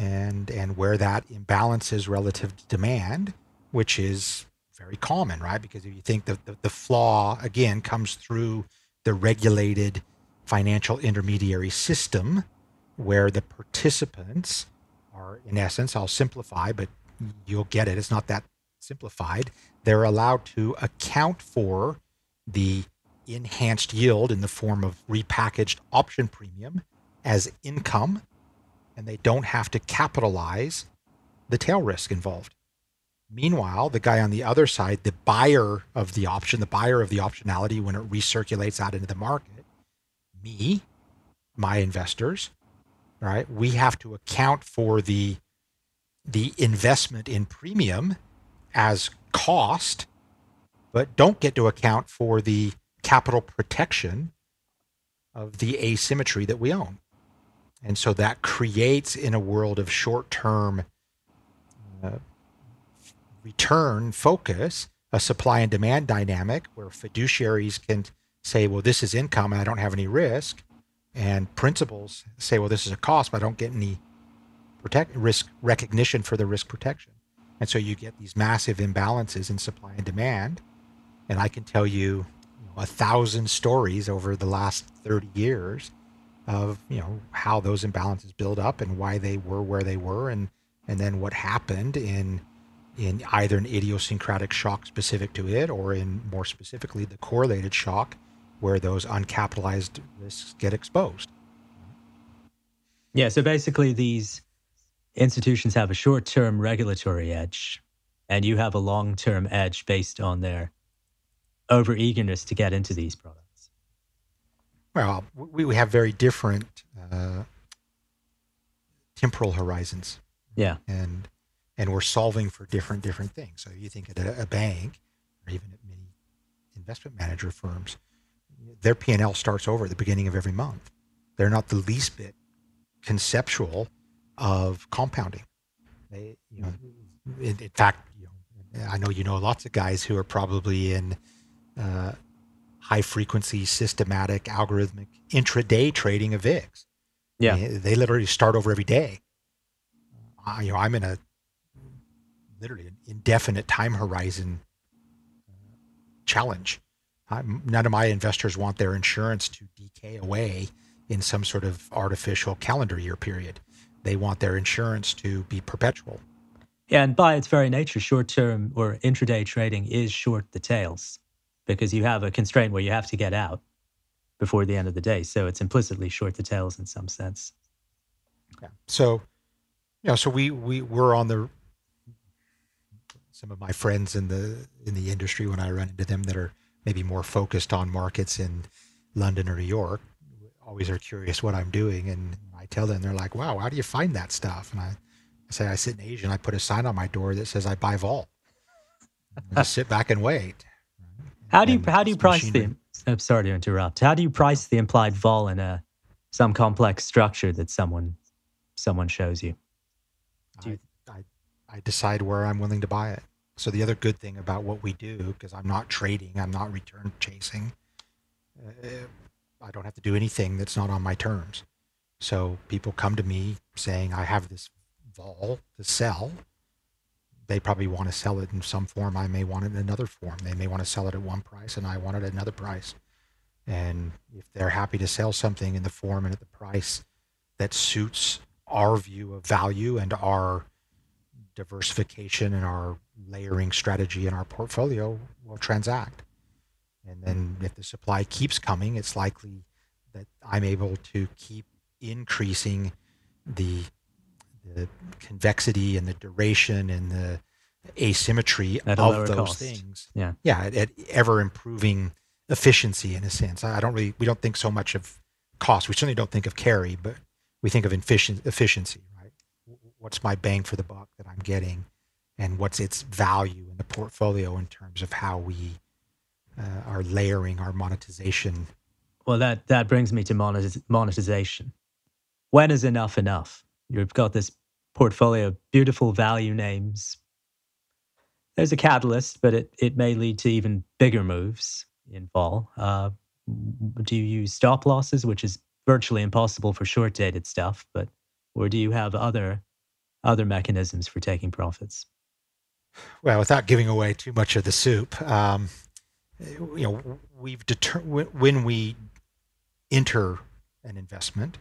S1: and and where that imbalance is relative to demand, which is very common, right? Because if you think that the, the flaw again comes through the regulated financial intermediary system where the participants are, in essence, I'll simplify, but you'll get it. It's not that simplified. They're allowed to account for the enhanced yield in the form of repackaged option premium as income, and they don't have to capitalize the tail risk involved. Meanwhile, the guy on the other side, the buyer of the option, the buyer of the optionality when it recirculates out into the market, me, my investors, right? We have to account for the the investment in premium as cost, but don't get to account for the capital protection of the asymmetry that we own. And so that creates in a world of short-term uh, return focus a supply and demand dynamic where fiduciaries can say, well, this is income and I don't have any risk and principals say, well, this is a cost, but I don't get any protect risk recognition for the risk protection. And so you get these massive imbalances in supply and demand. And I can tell you, you know, a thousand stories over the last 30 years of you know how those imbalances build up and why they were where they were and and then what happened in in either an idiosyncratic shock specific to it or in more specifically the correlated shock where those uncapitalized risks get exposed.
S3: Yeah, so basically, these institutions have a short term regulatory edge, and you have a long term edge based on their over eagerness to get into these products.
S1: Well, we, we have very different uh, temporal horizons.
S3: Yeah.
S1: And and we're solving for different different things. So you think at a, a bank or even at many investment manager firms, their P&L starts over at the beginning of every month. They're not the least bit conceptual of compounding. They, you know, in, in fact, you know, I know you know lots of guys who are probably in uh, high frequency, systematic, algorithmic intraday trading of VIX.
S3: Yeah,
S1: I mean, they literally start over every day. Uh, you know, I'm in a literally an indefinite time horizon uh, challenge none of my investors want their insurance to decay away in some sort of artificial calendar year period. They want their insurance to be perpetual.
S3: Yeah, and by its very nature, short term or intraday trading is short the tails because you have a constraint where you have to get out before the end of the day. So it's implicitly short the tails in some sense.
S1: Yeah. So, you know, so we we were on the some of my friends in the in the industry when I run into them that are maybe more focused on markets in London or New York always are curious what I'm doing. And I tell them, they're like, wow, how do you find that stuff? And I, I say, I sit in Asia and I put a sign on my door that says I buy vol. just sit back and wait.
S3: How do you, how do you price the, I'm sorry to interrupt. How do you price the implied vol in a, some complex structure that someone, someone shows you?
S1: you I, I, I decide where I'm willing to buy it. So the other good thing about what we do, because I'm not trading, I'm not return chasing, uh, I don't have to do anything that's not on my terms. So people come to me saying, I have this vol to sell, they probably want to sell it in some form. I may want it in another form. They may want to sell it at one price and I want it at another price. And if they're happy to sell something in the form and at the price that suits our view of value and our diversification and our layering strategy in our portfolio, we'll transact. And then if the supply keeps coming, it's likely that I'm able to keep increasing the the convexity and the duration and the asymmetry
S3: At
S1: of those
S3: cost.
S1: things.
S3: Yeah.
S1: Yeah, at, at ever improving efficiency in a sense. I don't really we don't think so much of cost. We certainly don't think of carry, but we think of efficient efficiency, right? What's my bang for the buck that I'm getting, and what's its value in the portfolio in terms of how we uh, are layering our monetization.
S3: Well, that, that brings me to monetiz- monetization. When is enough enough? You've got this portfolio of beautiful value names. There's a catalyst, but it, it may lead to even bigger moves in vol. Uh, do you use stop losses, which is virtually impossible for short dated stuff, but or do you have other other mechanisms for taking profits?
S1: Well, without giving away too much of the soup, um, you know, we've determined when we enter an investment,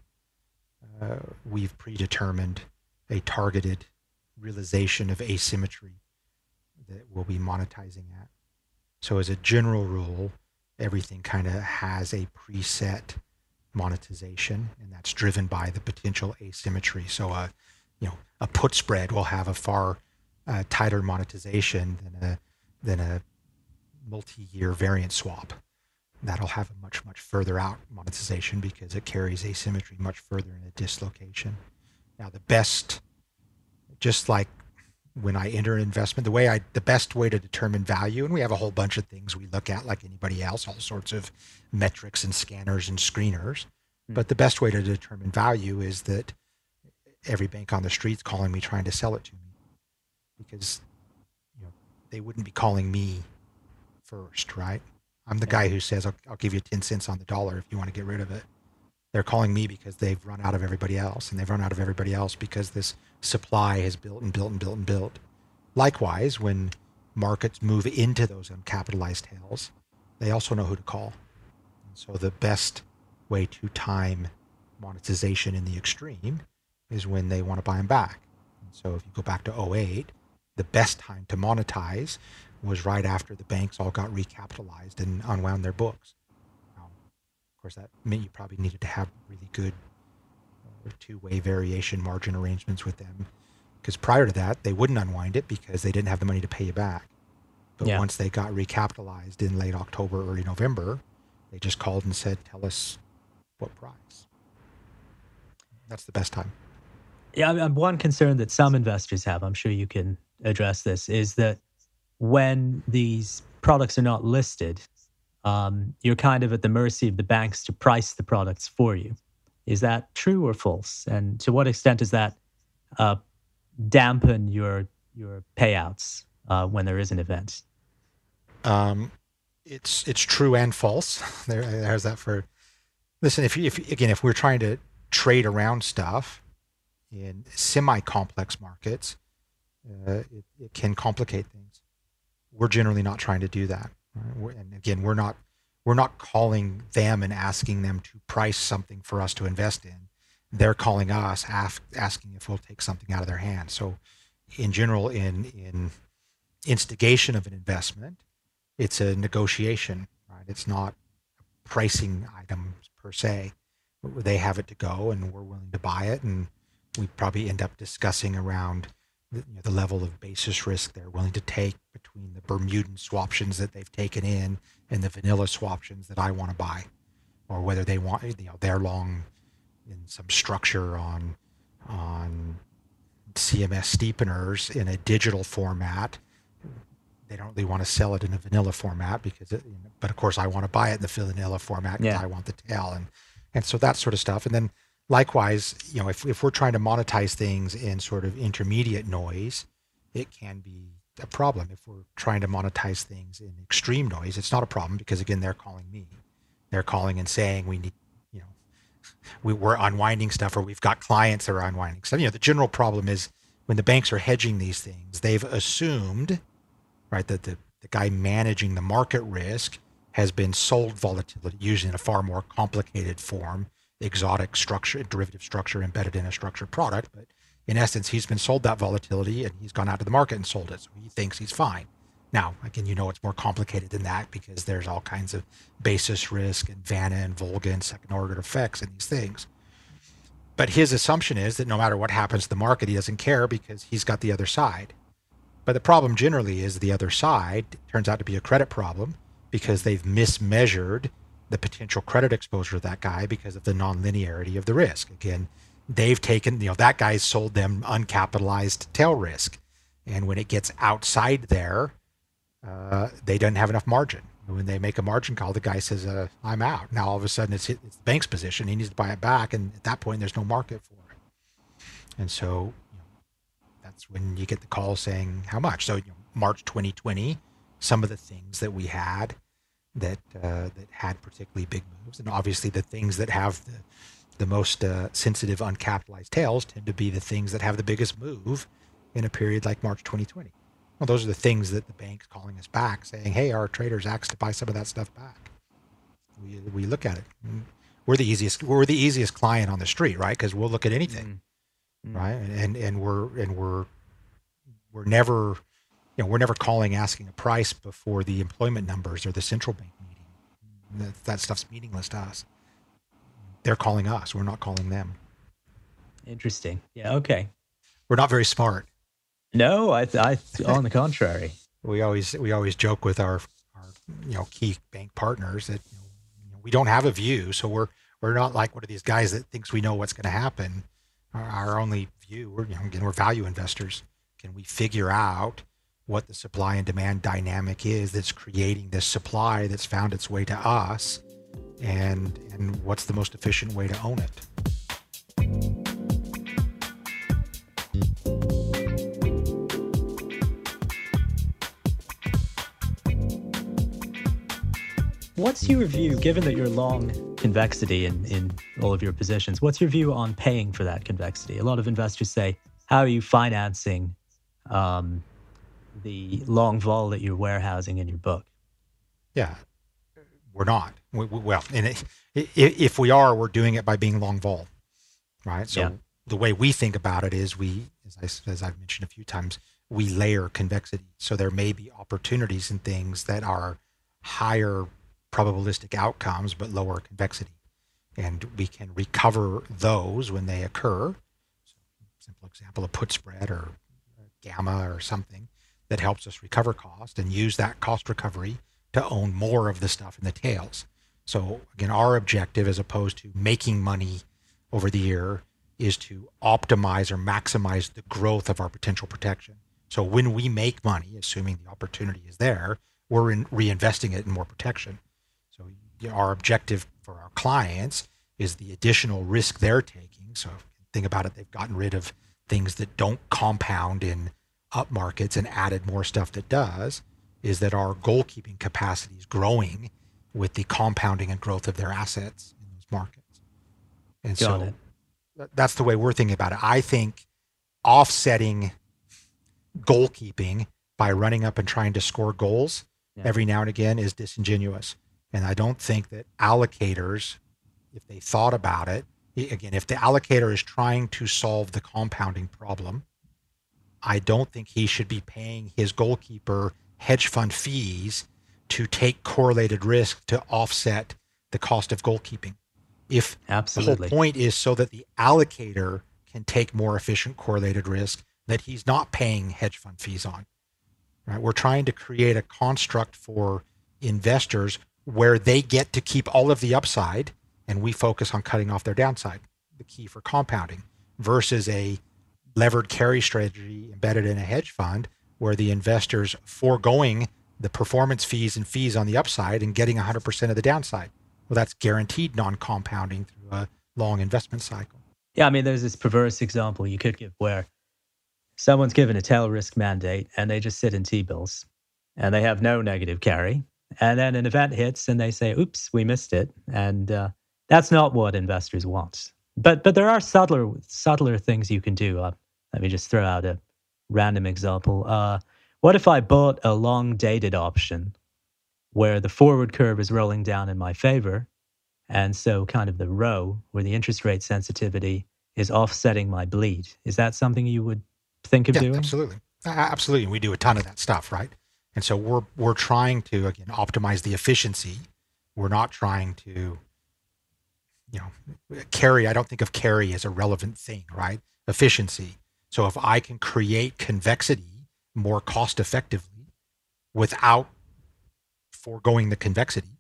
S1: uh, we've predetermined a targeted realization of asymmetry that we'll be monetizing at. So, as a general rule, everything kind of has a preset monetization, and that's driven by the potential asymmetry. So, a you know, a put spread will have a far uh, tighter monetization than a than a multi-year variance swap. That'll have a much much further out monetization because it carries asymmetry much further in a dislocation. Now, the best, just like when I enter an investment, the way I the best way to determine value, and we have a whole bunch of things we look at like anybody else, all sorts of metrics and scanners and screeners.
S3: Hmm.
S1: But the best way to determine value is that every bank on the street's calling me trying to sell it to me because you know they wouldn't be calling me first, right? I'm the guy who says I'll, I'll give you 10 cents on the dollar if you want to get rid of it. They're calling me because they've run out of everybody else, and they've run out of everybody else because this supply has built and built and built and built. Likewise, when markets move into those uncapitalized tails, they also know who to call. And so the best way to time monetization in the extreme is when they want to buy them back. And so if you go back to 08, the best time to monetize was right after the banks all got recapitalized and unwound their books. Now, of course, that meant you probably needed to have really good uh, two-way variation margin arrangements with them, because prior to that, they wouldn't unwind it because they didn't have the money to pay you back. But
S3: Yeah.
S1: once they got recapitalized in late October, early November, they just called and said, "Tell us what price." That's the best time.
S3: Yeah, I- I'm one concern that some investors have, I'm sure you can address this, is that when these products are not listed, um, you're kind of at the mercy of the banks to price the products for you. Is that true or false? And to what extent does that uh, dampen your your payouts uh, when there is an event?
S1: Um, it's it's true and false. There, there's that for. Listen, if if again, if we're trying to trade around stuff in semi-complex markets, uh, it, it can complicate things. We're generally not trying to do that. And again, we're not we're not calling them and asking them to price something for us to invest in. They're calling us, ask, asking if we'll take something out of their hands. So, in general, in in instigation of an investment, it's a negotiation, right? It's not a pricing item per se. They have it to go, and we're willing to buy it, and we probably end up discussing around the, you know, the level of basis risk they're willing to take between the Bermudan swaptions that they've taken in and the vanilla swaptions that I want to buy, or whether they want you know they're long in some structure on on CMS steepeners in a digital format. They don't really want to sell it in a vanilla format because it, you know, but of course I want to buy it in the vanilla format because
S3: Yeah.
S1: I want the tail and and so that sort of stuff. And then likewise you know if, if we're trying to monetize things in sort of intermediate noise it can be a problem. If we're trying to monetize things in extreme noise it's not a problem because again they're calling me. They're calling and saying we need you know we, we're unwinding stuff or we've got clients that are unwinding stuff. You know the general problem is when the banks are hedging these things, they've assumed, right, that the, the guy managing the market risk has been sold volatility using a far more complicated form, exotic structure, derivative structure embedded in a structured product. But in essence, he's been sold that volatility and he's gone out to the market and sold it. So he thinks he's fine. Now, again, you know it's more complicated than that because there's all kinds of basis risk and Vanna and Volga and second order effects and these things. But his assumption is that no matter what happens to the market, he doesn't care because he's got the other side. But the problem generally is the other side turns out to be a credit problem because they've mismeasured the potential credit exposure of that guy because of the nonlinearity of the risk. Again, they've taken, you know, that guy's sold them uncapitalized tail risk. And when it gets outside there, uh, they don't have enough margin. When they make a margin call, the guy says, uh, "I'm out." Now all of a sudden, it's, it's the bank's position. He needs to buy it back, and at that point, there's no market for it. And so, you know, that's when you get the call saying how much. So, you know, March 2020, some of the things that we had that uh, that had particularly big moves, and obviously the things that have the the most uh, sensitive uncapitalized tails tend to be the things that have the biggest move in a period like March 2020. Well, those are the things that the bank's calling us back, saying, "Hey, our traders asked to buy some of that stuff back." We we look at it. We're the easiest. We're the easiest client on the street, right? Because we'll look at anything, mm-hmm. right? And and we're and we're we're never, you know, we're never calling asking a price before the employment numbers or the central bank meeting. That, that stuff's meaningless to us. They're calling us. We're not calling them.
S3: Interesting. Yeah. Okay.
S1: We're not very smart.
S3: No, I, I on the contrary.
S1: We always we always joke with our, our you know key bank partners that you know, we don't have a view, so we're we're not like one of these guys that thinks we know what's going to happen. Our, our, only view, we're you know again we're value investors. Can we figure out what the supply and demand dynamic is that's creating this supply that's found its way to us, and and what's the most efficient way to own it?
S3: What's your view, given that you're long convexity in, in all of your positions, what's your view on paying for that convexity? A lot of investors say, how are you financing um, the long vol that you're warehousing in your book?
S1: Yeah, we're not. We, we, well, and it, if we are, we're doing it by being long vol, right? So yeah. the way we think about it is we, as, I, as I've mentioned a few times, we layer convexity. So there may be opportunities and things that are higher probabilistic outcomes but lower convexity. And we can recover those when they occur. So simple example, a put spread or gamma or something that helps us recover cost and use that cost recovery to own more of the stuff in the tails. So again, our objective as opposed to making money over the year is to optimize or maximize the growth of our potential protection. So when we make money, assuming the opportunity is there, we're in reinvesting it in more protection. So our objective for our clients is the additional risk they're taking. So think about it, they've gotten rid of things that don't compound in up markets and added more stuff that does. Is that our goalkeeping capacity is growing with the compounding and growth of their assets in those markets. And Got so it. that's the way we're thinking about it. I think offsetting goalkeeping by running up and trying to score goals yeah. every now and again is disingenuous. And I don't think that allocators, if they thought about it, again, if the allocator is trying to solve the compounding problem, I don't think he should be paying his goalkeeper hedge fund fees to take correlated risk to offset the cost of goalkeeping. If
S3: Absolutely.
S1: the whole point is so that the allocator can take more efficient correlated risk that he's not paying hedge fund fees on. Right? We're trying to create a construct for investors where they get to keep all of the upside and we focus on cutting off their downside, the key for compounding, versus a levered carry strategy embedded in a hedge fund where the investors foregoing the performance fees and fees on the upside and getting 100% of the downside. Well, that's guaranteed non compounding through a long investment cycle.
S3: Yeah, I mean, there's this perverse example you could give where someone's given a tail risk mandate and they just sit in T bills and they have no negative carry and then an event hits and they say, oops, we missed it. And uh, that's not what investors want. But, but there are subtler, subtler things you can do. Uh, Let me just throw out a random example. Uh, what if I bought a long dated option where the forward curve is rolling down in my favor? And so, kind of the rho, where the interest rate sensitivity is offsetting my bleed. Is that something you would think of
S1: yeah,
S3: doing?
S1: Absolutely. Absolutely. We do a ton of that stuff, right? And so we're we're trying to again optimize the efficiency. We're not trying to you know carry I don't think of carry as a relevant thing, right? Efficiency. So if I can create convexity more cost effectively without foregoing the convexity.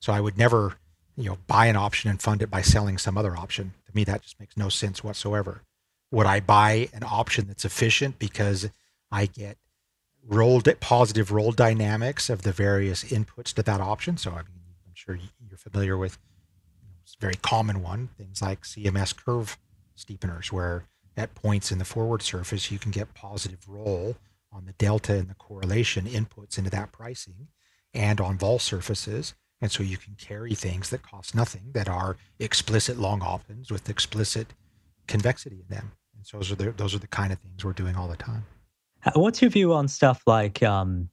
S1: So I would never, you know, buy an option and fund it by selling some other option. To me that just makes no sense whatsoever. Would I buy an option that's efficient because I get roll positive roll dynamics of the various inputs to that option? So I mean, I'm sure you're familiar with very common one, things like CMS curve steepeners, where at points in the forward surface you can get positive roll on the delta and the correlation inputs into that pricing and on vol surfaces. And so you can carry things that cost nothing that are explicit long options with explicit convexity in them. And so those are the, those are the kind of things we're doing all the time.
S3: What's your view on stuff like um,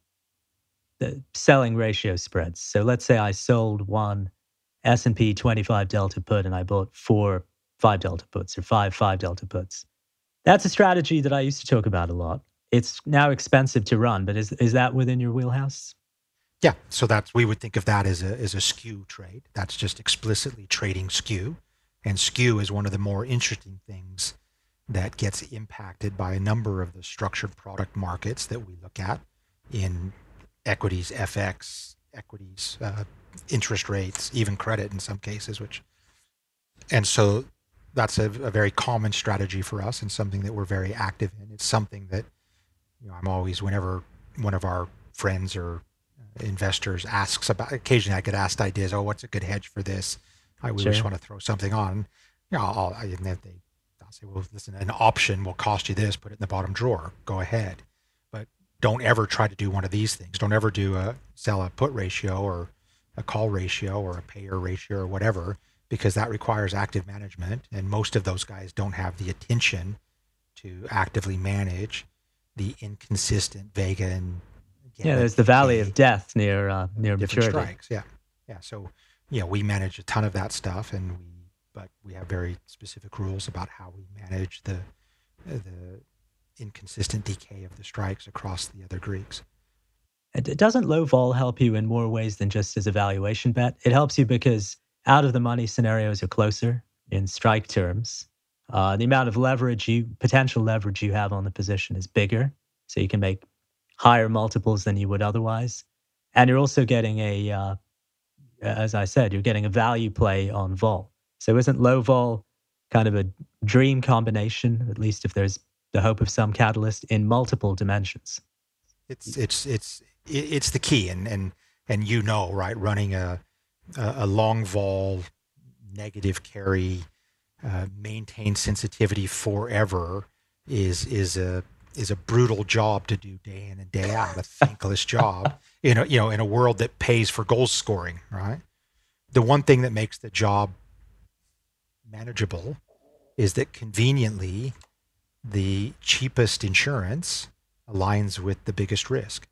S3: the selling ratio spreads? So let's say I sold one S&P 25 delta put and I bought four 5 delta puts or five 5 delta puts. That's a strategy that I used to talk about a lot. It's now expensive to run, but is is that within your wheelhouse?
S1: Yeah, so that's we would think of that as a as a skew trade. That's just explicitly trading skew, and skew is one of the more interesting things that gets impacted by a number of the structured product markets that we look at in equities, FX, equities, uh, interest rates, even credit in some cases, which, and so that's a, a, very common strategy for us and something that we're very active in. It's something that, you know, I'm always, whenever one of our friends or investors asks about, occasionally I get asked ideas, oh, what's a good hedge for this? I sure. just want to throw something on. You know, I'll, I, and they, I'll say, well, listen, an option will cost you this, put it in the bottom drawer, go ahead. Don't ever try to do one of these things. Don't ever do a sell a put ratio or a call ratio or a payer ratio or whatever, because that requires active management. And most of those guys don't have the attention to actively manage the inconsistent Vega and
S3: yeah, there's the valley of death near uh, near
S1: different
S3: maturity.
S1: strikes. Yeah, yeah. So yeah, we manage a ton of that stuff, and we but we have very specific rules about how we manage the the inconsistent decay of the strikes across the other Greeks.
S3: Doesn't low vol help you in more ways than just as a valuation bet? It helps you because out of the money scenarios are closer in strike terms. Uh, the amount of leverage you potential leverage you have on the position is bigger, so you can make higher multiples than you would otherwise, and you're also getting a, uh, as I said, you're getting a value play on vol. So isn't low vol kind of a dream combination, at least if there's the hope of some catalyst in multiple dimensions?
S1: It's it's it's it's the key, and and and you know, right, running a a long vol negative carry, uh, maintain sensitivity forever is is a is a brutal job to do day in and day out, a thankless job in a you know in a world that pays for goal scoring, right? The one thing that makes the job manageable is that conveniently the cheapest insurance aligns with the biggest risk.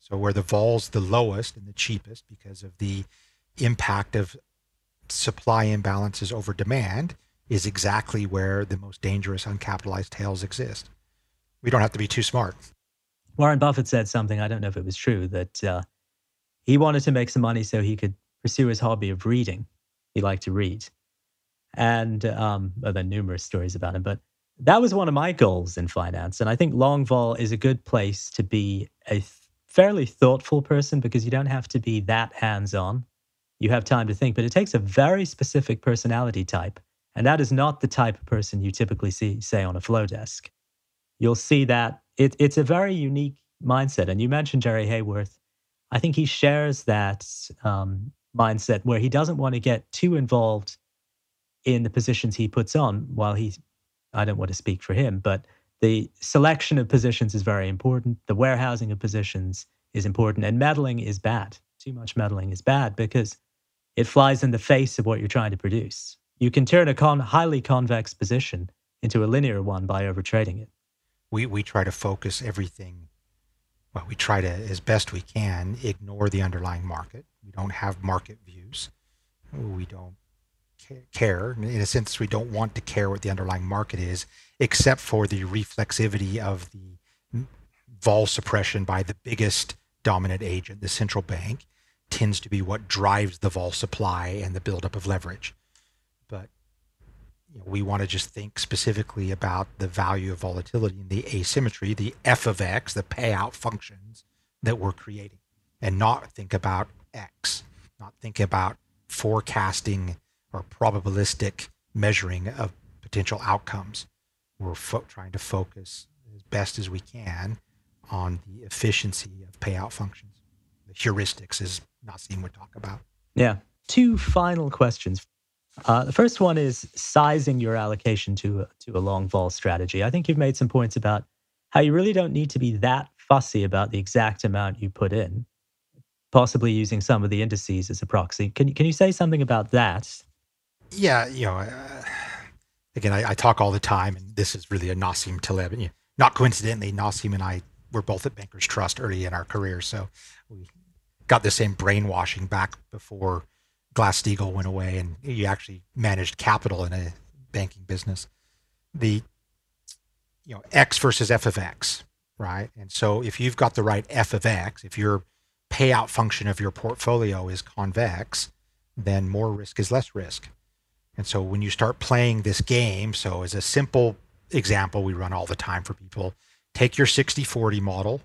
S1: So where the vol's the lowest and the cheapest because of the impact of supply imbalances over demand is exactly where the most dangerous uncapitalized tails exist. We don't have to be too smart.
S3: Warren Buffett said something, I don't know if it was true, that uh, he wanted to make some money so he could pursue his hobby of reading. He liked to read. And um, well, there are numerous stories about him, but that was one of my goals in finance. And I think long vol is a good place to be a fairly thoughtful person because you don't have to be that hands on. You have time to think, but it takes a very specific personality type. And that is not the type of person you typically see, say, on a flow desk. You'll see that it, it's a very unique mindset. And you mentioned Jerry Haworth. I think he shares that um, mindset where he doesn't want to get too involved in the positions he puts on while he's, I don't want to speak for him, but the selection of positions is very important. The warehousing of positions is important. And meddling is bad. Too much meddling is bad because it flies in the face of what you're trying to produce. You can turn a con- highly convex position into a linear one by overtrading it.
S1: We we try to focus everything. Well, we try to, as best we can, ignore the underlying market. We don't have market views. We don't care. In a sense, we don't want to care what the underlying market is, except for the reflexivity of the vol suppression by the biggest dominant agent, the central bank, tends to be what drives the vol supply and the buildup of leverage. But you know, we want to just think specifically about the value of volatility and the asymmetry, the f of x, the payout functions that we're creating, and not think about x, not think about forecasting or probabilistic measuring of potential outcomes. We're fo- trying to focus as best as we can on the efficiency of payout functions. The heuristics, as Nassim would talk about.
S3: Yeah. Two final questions. Uh, the first one is sizing your allocation to a, to a long vol strategy. I think you've made some points about how you really don't need to be that fussy about the exact amount you put in, possibly using some of the indices as a proxy. Can, can you say something about that?
S1: Yeah, you know, uh, again, I, I, talk all the time, and this is really a Nassim Taleb. And, you know, not coincidentally, Nassim and I were both at Bankers Trust early in our careers, so we got the same brainwashing back before Glass Steagall went away, and you actually managed capital in a banking business. The you know X versus F of X, right? And so if you've got the right F of X, if your payout function of your portfolio is convex, then more risk is less risk. And so when you start playing this game, so as a simple example we run all the time for people, take your 60 40 model,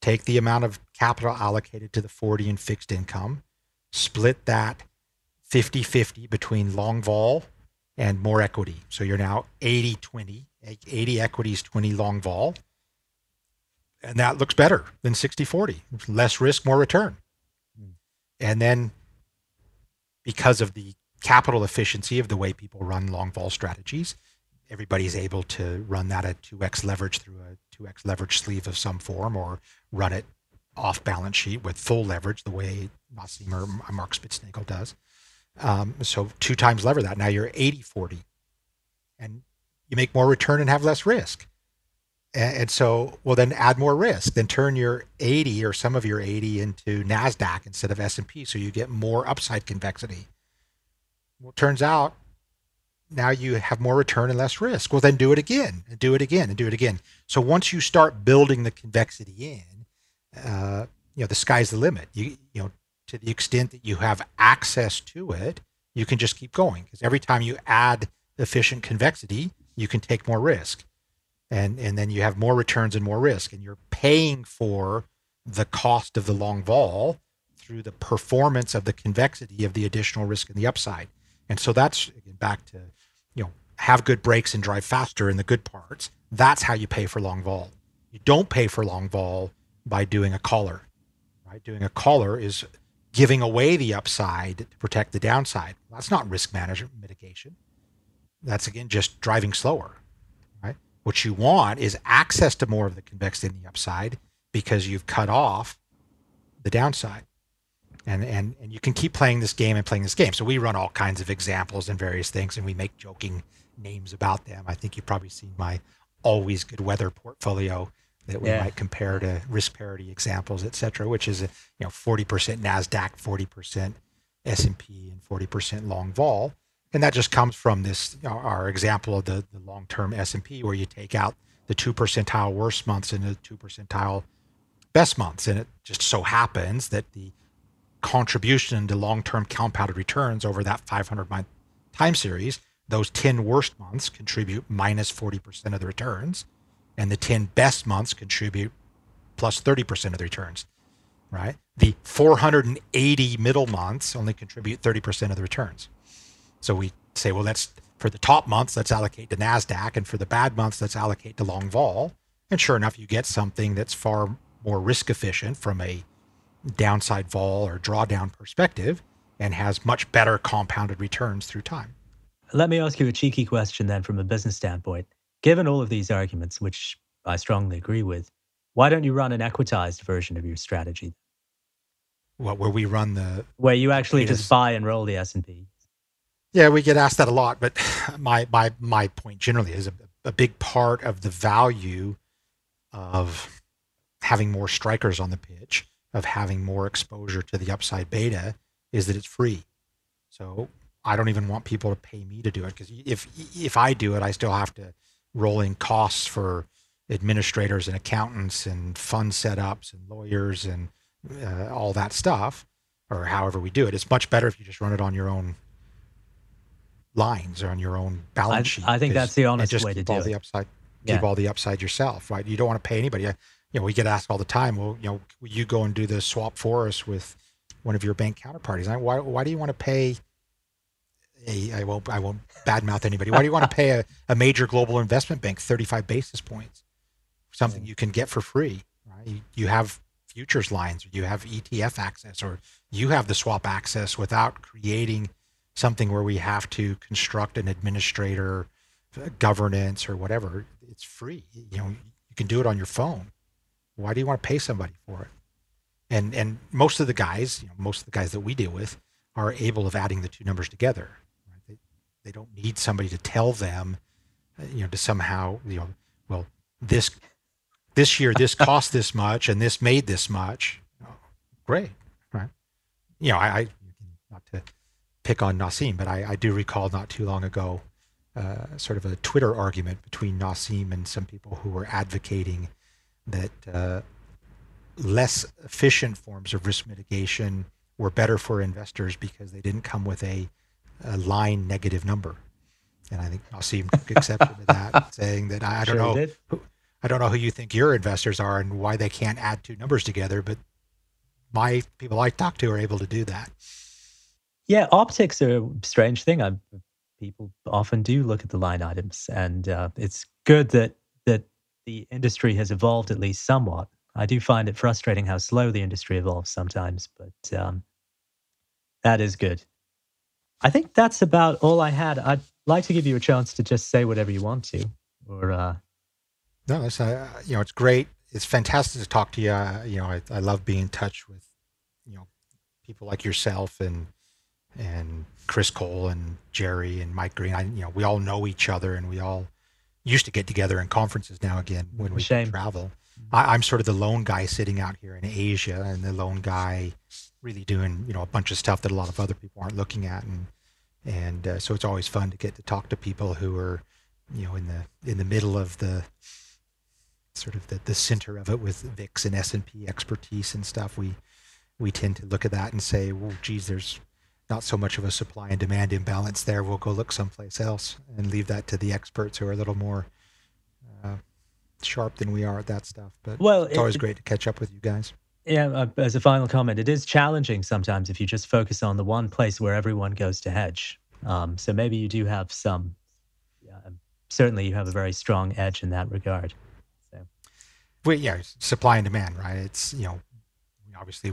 S1: take the amount of capital allocated to the 40 and fixed income, split that 50 50 between long vol and more equity. So you're now 80 20, 80 equities, 20 long vol. And that looks better than 60 40. Less risk, more return. Hmm. And then because of the capital efficiency of the way people run long vol strategies. Everybody's able to run that at 2x leverage through a 2x leverage sleeve of some form or run it off balance sheet with full leverage the way Nassim or Mark Spitznagel does. Um, so two times lever that. Now you're 80 40 and you make more return and have less risk. And, and so, well, then add more risk. Then turn your 80 or some of your 80 into Nasdaq instead of S&P, so you get more upside convexity. Well, turns out now you have more return and less risk. Well, then do it again and do it again and do it again. So once you start building the convexity in, uh, you know, the sky's the limit. You, you know, to the extent that you have access to it, you can just keep going because every time you add efficient convexity, you can take more risk. And, and then you have more returns and more risk. And you're paying for the cost of the long vol through the performance of the convexity of the additional risk and the upside. And so that's back to, you know, have good brakes and drive faster in the good parts. That's how you pay for long vol. You don't pay for long vol by doing a collar, right? Doing a collar is giving away the upside to protect the downside. That's not risk management mitigation. That's again just driving slower, right? What you want is access to more of the convexity in the upside because you've cut off the downside and and and you can keep playing this game and playing this game. So we run all kinds of examples and various things, and we make joking names about them. I think you've probably seen my always good weather portfolio that we yeah. might compare to risk parity examples, et cetera, which is a, you know 40% Nasdaq, 40% S&P, and 40% long vol, and that just comes from this our, our example of the, the long-term S&P, where you take out the two percentile worst months and the two percentile best months, and it just so happens that the contribution to long-term compounded returns over that 500 month time series, those 10 worst months contribute minus 40% of the returns, and the 10 best months contribute plus 30% of the returns, right? The 480 middle months only contribute 30% of the returns. So we say, well, let's for the top months, let's allocate to NASDAQ, and for the bad months, let's allocate to long vol. And sure enough, you get something that's far more risk efficient from a downside vol or drawdown perspective and has much better compounded returns through time.
S3: Let me ask you a cheeky question then from a business standpoint. Given all of these arguments, which I strongly agree with, why don't you run an equitized version of your strategy?
S1: What, where we run the
S3: where you actually just buy and roll the S and P?
S1: Yeah, we get asked that a lot, but my my my point generally is a, a big part of the value of having more strikers on the pitch, of having more exposure to the upside beta, is that it's free. So I don't even want people to pay me to do it because if if I do it, I still have to roll in costs for administrators and accountants and fund setups and lawyers and uh, all that stuff, or however we do it. It's much better if you just run it on your own lines or on your own balance
S3: I,
S1: sheet.
S3: I think that's the honest
S1: just
S3: way to do
S1: all
S3: it.
S1: the upside. Keep all the upside yourself, right? You don't want to pay anybody. I- You know, we get asked all the time. Well, you know, you go and do the swap for us with one of your bank counterparties? I, why? Why do you want to pay? A, I won't. I won't badmouth anybody. Why do you want to pay a, a major global investment bank thirty-five basis points? Something you can get for free, right? You, you have futures lines, or you have ETF access, or you have the swap access without creating something where we have to construct an administrator uh, governance or whatever it's free you know you can do it on your phone why do you want to pay somebody for it? And and most of the guys you know most of the guys that we deal with are able of adding the two numbers together right? they, they don't need somebody to tell them uh, you know to somehow you know well this this year this cost this much and this made this much. Oh, great right? You know i, I not to pick on Nassim, but I, I do recall not too long ago uh, sort of a Twitter argument between Nassim and some people who were advocating that uh, less efficient forms of risk mitigation were better for investors because they didn't come with a, a line negative number. And I think Nassim took exception to that, saying that I, I don't
S3: Sure
S1: know who, I don't know who you think your investors are and why they can't add two numbers together, but my people I talk to are able to do that.
S3: Yeah, optics are a strange thing. I, people often do look at the line items, and uh, it's good that the industry has evolved at least somewhat. I do find it frustrating how slow the industry evolves sometimes, but um, that is good. I think that's about all I had. I'd like to give you a chance to just say whatever you want to, or uh,
S1: No, it's uh, you know it's great. It's fantastic to talk to you. Uh, you know, I, I love being in touch with you know people like yourself and and Chris Cole and Jerry and Mike Green. I you know we all know each other and we all used to get together in conferences now again when we
S3: Shame.
S1: travel. I, I'm sort of the lone guy sitting out here in Asia and the lone guy really doing you know a bunch of stuff that a lot of other people aren't looking at and and uh, so it's always fun to get to talk to people who are you know in the in the middle of the sort of the, the center of it with VIX and S&P expertise and stuff we we tend to look at that and say well geez there's not so much of a supply and demand imbalance there we'll go look someplace else and leave that to the experts who are a little more uh, sharp than we are at that stuff but
S3: well,
S1: it's always
S3: it-
S1: great to catch up with you guys
S3: Yeah, uh, as a final comment, it is challenging sometimes if you just focus on the one place where everyone goes to hedge. Um, so maybe you do have some. Yeah, certainly, you have a very strong edge in that regard. So
S1: well, yeah, supply and demand, right? It's you know, obviously,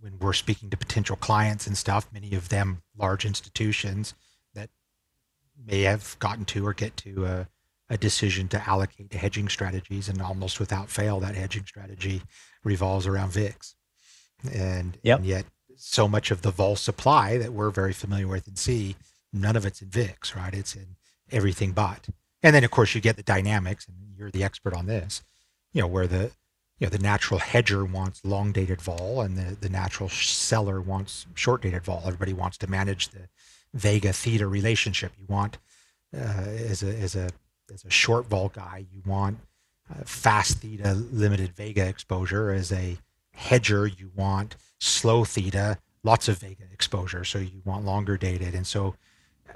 S1: when we're speaking to potential clients and stuff, many of them large institutions that may have gotten to or get to a, a decision to allocate to hedging strategies, and almost without fail, that hedging strategy revolves around VIX, and,
S3: Yep.
S1: and yet so much of the vol supply that we're very familiar with and see, none of it's in VIX, right? It's in everything but. And then of course you get the dynamics, and you're the expert on this, you know, where the you know the natural hedger wants long dated vol and the, the natural seller wants short dated vol. Everybody wants to manage the Vega theta relationship. You want uh, as a as a as a short vol guy, you want uh, fast theta limited Vega exposure. As a hedger, you want slow theta, lots of Vega exposure. So you want longer dated. And so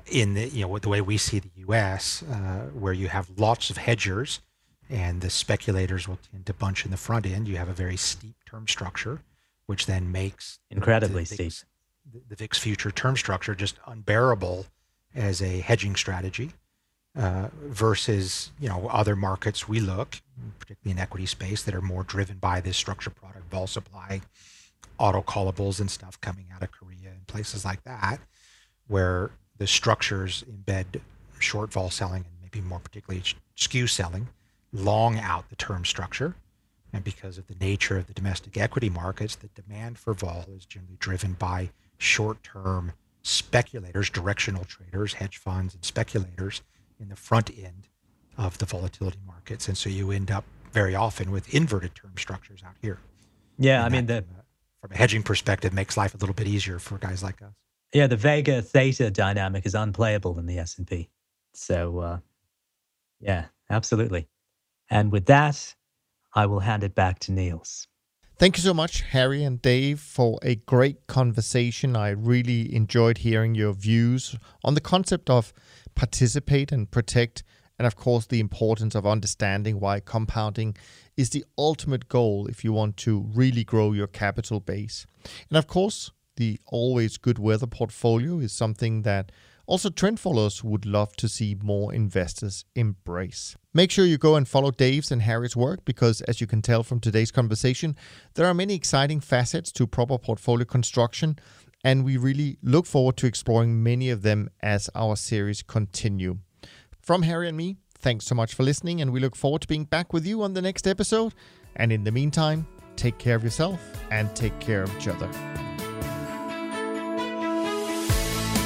S1: in the you know the way we see the U.S., uh, where you have lots of hedgers, and the speculators will tend to bunch in the front end. You have a very steep term structure, which then makes
S3: Incredibly
S1: the
S3: steep.
S1: VIX the- the VIX future term structure just unbearable as a hedging strategy uh, versus you know other markets we look, particularly in equity space, that are more driven by this structured product vol supply, auto callables and stuff coming out of Korea and places like that, where the structures embed short vol selling and maybe more particularly skew selling, long out the term structure. And because of the nature of the domestic equity markets, the demand for vol is generally driven by short term speculators, directional traders, hedge funds, and speculators in the front end of the volatility markets. And so you end up very often with inverted term structures out here.
S3: Yeah,
S1: And
S3: I mean the
S1: from a- from a hedging perspective makes life a little bit easier for guys like us.
S3: yeah the Vega Theta dynamic is unplayable in the S and P. So uh, yeah, absolutely. And with that, I will hand it back to Niels.
S2: Thank you so much, Harry and Dave, for a great conversation. I really enjoyed hearing your views on the concept of participate and protect, and of course, the importance of understanding why compounding is the ultimate goal if you want to really grow your capital base. And of course, the always good weather portfolio is something that also trend followers would love to see more investors embrace. Make sure you go and follow Dave's and Harry's work because, as you can tell from today's conversation, there are many exciting facets to proper portfolio construction, and we really look forward to exploring many of them as our series continue. From Harry and me, thanks so much for listening, and we look forward to being back with you on the next episode. And in the meantime, take care of yourself and take care of each other.